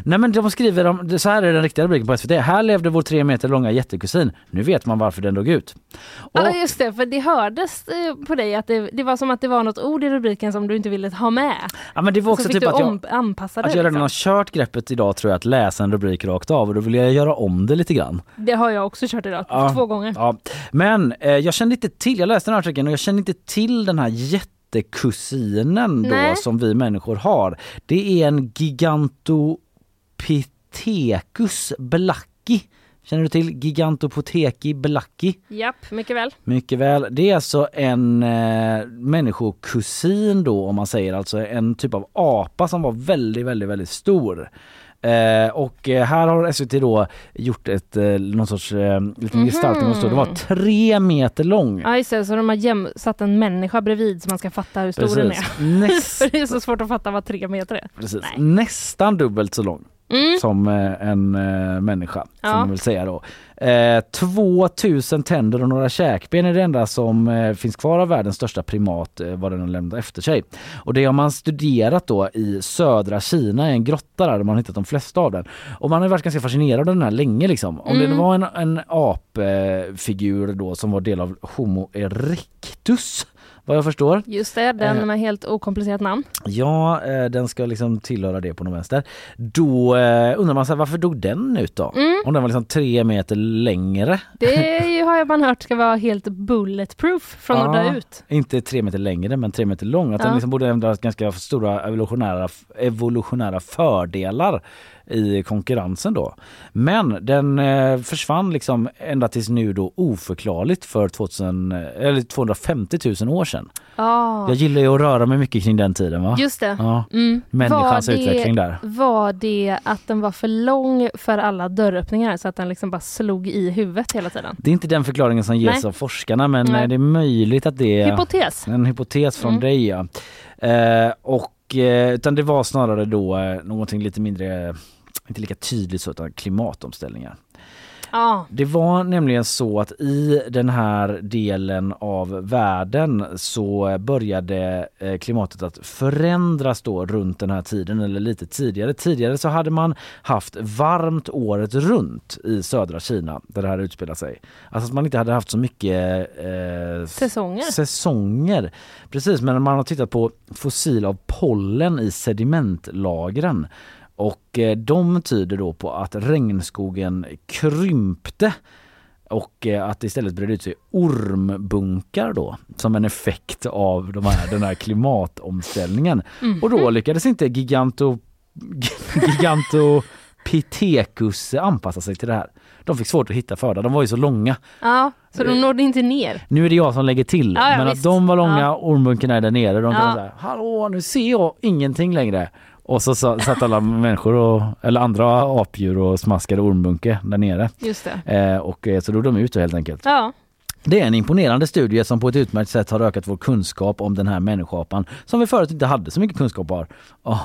Nej men de skriver om, så här är den riktiga rubriken på SVT. Här levde vår tre meter långa jättekusin. Nu vet man varför den dog ut. Och, ja, just det. För det hördes eh, på dig att det, det var som att det var något ord i rubriken som du inte ville ha med. ja, men det var också typ att jag, anpassa det. att jag redan liksom. har kört greppet idag tror jag att läsa en rubrik rakt av och då vill jag göra om det lite grann. Det har jag också kört idag. Ja. Två gånger. Ja, men eh, jag kände inte till, jag läste den här artikeln och jag kände inte till den här jättekusinen då Nej. som vi människor har. Det är en Gigantopithecus blacki. Känner du till Gigantopitheci blacki? Japp, mycket väl. Mycket väl. Det är alltså en eh, människokusin då om man säger alltså en typ av apa som var väldigt, väldigt, väldigt stor. Eh, och eh, här har SVT då gjort ett, eh, någon sorts eh, liten Mhm. gestaltning och. Den var tre meter lång. Ja, just det. Så de har jäm- satt en människa bredvid så man ska fatta hur stor den är. Näst, För det är så svårt att fatta vad tre meter är. precis. Nej. Nästan dubbelt så lång Mm. som eh, en eh, människa Ja. man väl säga då. Eh, 2000 tänder och några käkben är det enda som eh, finns kvar av världens största primat eh, vad den har lämnat efter sig. Och det har man studerat då i södra Kina i en grotta där, där man hittat de flesta av den. Och man har varit ganska fascinerad av den här länge liksom. Om Mm. det var en, en apfigur då som var del av Homo erectus vad jag förstår. Just det, den Eh. med helt okomplicerat namn. Ja, eh, den ska liksom tillhöra det på något vänster. Då eh, undrar man här, varför dog den ut då? Mm. Om den var liksom tre meter längre. Det har jag man hört ska vara helt bulletproof från att Ja. dö ut. Inte tre meter längre men tre meter lång. Att den Ja. liksom borde ändå ha ganska stora evolutionära, evolutionära fördelar i konkurrensen då. Men den eh, försvann liksom ända tills nu då oförklarligt för 2000, eller 250 000 år sedan. Ja, Jag gillar ju att röra mig mycket kring den tiden va? just det. Ja, Mm. människans Var det- utveckling där. Var det att den var för lång för alla dörröppningar så att den liksom bara slog i huvudet hela tiden? Det är inte den förklaringen som ges Nej. av forskarna men Nej. eh, det är möjligt att det är Hypotes. en hypotes från Mm. dig. Ja. Eh, och, Eh, utan det var snarare då eh, någonting lite mindre, inte lika tydligt så utan klimatomställningar. Ja. Det var nämligen så att i den här delen av världen så började eh, klimatet att förändras då runt den här tiden eller lite tidigare. Tidigare så hade man haft varmt året runt i södra Kina där det här utspelar sig. Alltså att man inte hade haft så mycket eh, Säsonger. säsonger. Precis, men man har tittat på fossil av pollen i sedimentlagren och eh, de tyder då på att regnskogen krympte och eh, att det istället bredde ut sig ormbunkar då som en effekt av de här, den här klimatomställningen. Och då lyckades inte giganto, gigantopithecus anpassa sig till det här. De fick svårt att hitta föda, de var ju så långa. Ja, så de nådde inte ner. Nu är det jag som lägger till, Ja, ja, men visst. att de var långa, Ja. ormbunkarna är där nere. De kan Ja. säga, hallå nu ser jag ingenting längre. Och så sa- satt alla människor och, eller andra apdjur och smaskade ormbunke där nere. Just det. Eh, och eh, så drog de ut helt enkelt. Ja. Det är en imponerande studie som på ett utmärkt sätt har ökat vår kunskap om den här människoapan som vi förut inte hade så mycket kunskap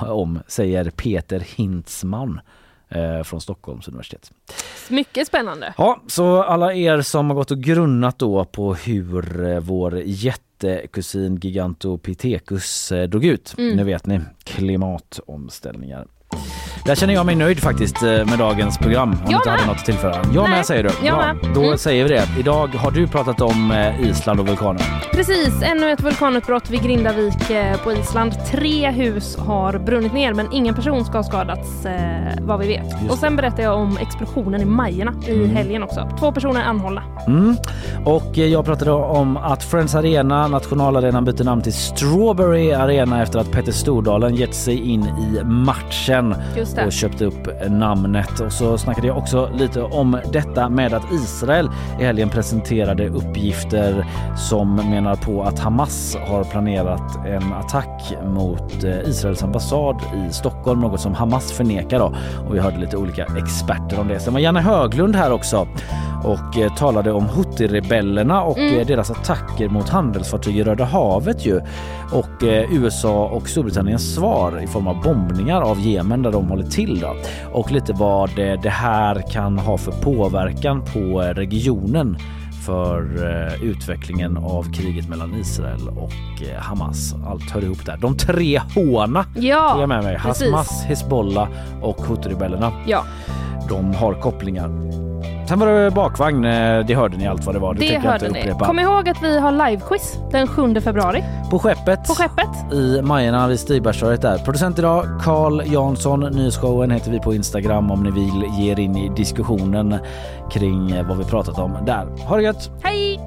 om, säger Peter Hintzman eh, från Stockholms universitet. Mycket spännande. Ja, så alla er som har gått och grunnat då på hur eh, vår jättekusin Gigantopithecus eh, dog ut. Mm. Nu vet ni, klimatomställningar. Där känner jag mig nöjd faktiskt eh, med dagens program. Om Jag du inte hade något att tillföra. Jag Nej, med säger du. jag Bra. med. Då Mm. säger vi det. Idag har du pratat om eh, Island och vulkaner. Precis, ännu ett vulkanutbrott vid Grindavik eh, på Island. Tre hus har brunnit ner men ingen person ska ha skadats vad vi vet. Just Och sen berättar jag om explosionen i Majerna i Mm. helgen också. Två personer anhållna. Mm. Och jag pratade om att Friends Arena, nationalarenan, byter namn till Strawberry Arena efter att Petter Stordalen gett sig in i matchen Just. Och köpte upp namnet. Och så snackade jag också lite om detta med att Israel i helgen presenterade uppgifter som menar på att Hamas har planerat en attack mot eh, Israels ambassad i Stockholm, något som Hamas förnekar då. Och vi hörde lite olika experter om det. Sen var Janne Höglund här också och eh, talade om Houthi-rebellerna och Mm. eh, deras attacker mot handelsfartyg i Röda havet ju. Och eh, USA och Storbritanniens svar i form av bombningar av Jemen där de håller till då. Och lite vad eh, det här kan ha för påverkan på eh, regionen för eh, utvecklingen av kriget mellan Israel och eh, Hamas. Allt hör ihop där. De tre H'na är jag Ja, med mig. Hamas, Hezbollah och Houthi-rebellerna. ja, De har kopplingar. Sen var det bakvagn, eh, det hörde ni allt vad det var. Det, det hörde ni. Kom ihåg att vi har livequiz den 7 februari På skeppet, på skeppet. i Majerna vid Stigbergstorget där. Producent idag Carl Jansson. Nyhetsshowen heter vi på Instagram om ni vill ge er in i diskussionen kring vad vi pratat om där. Ha det gött! Hej!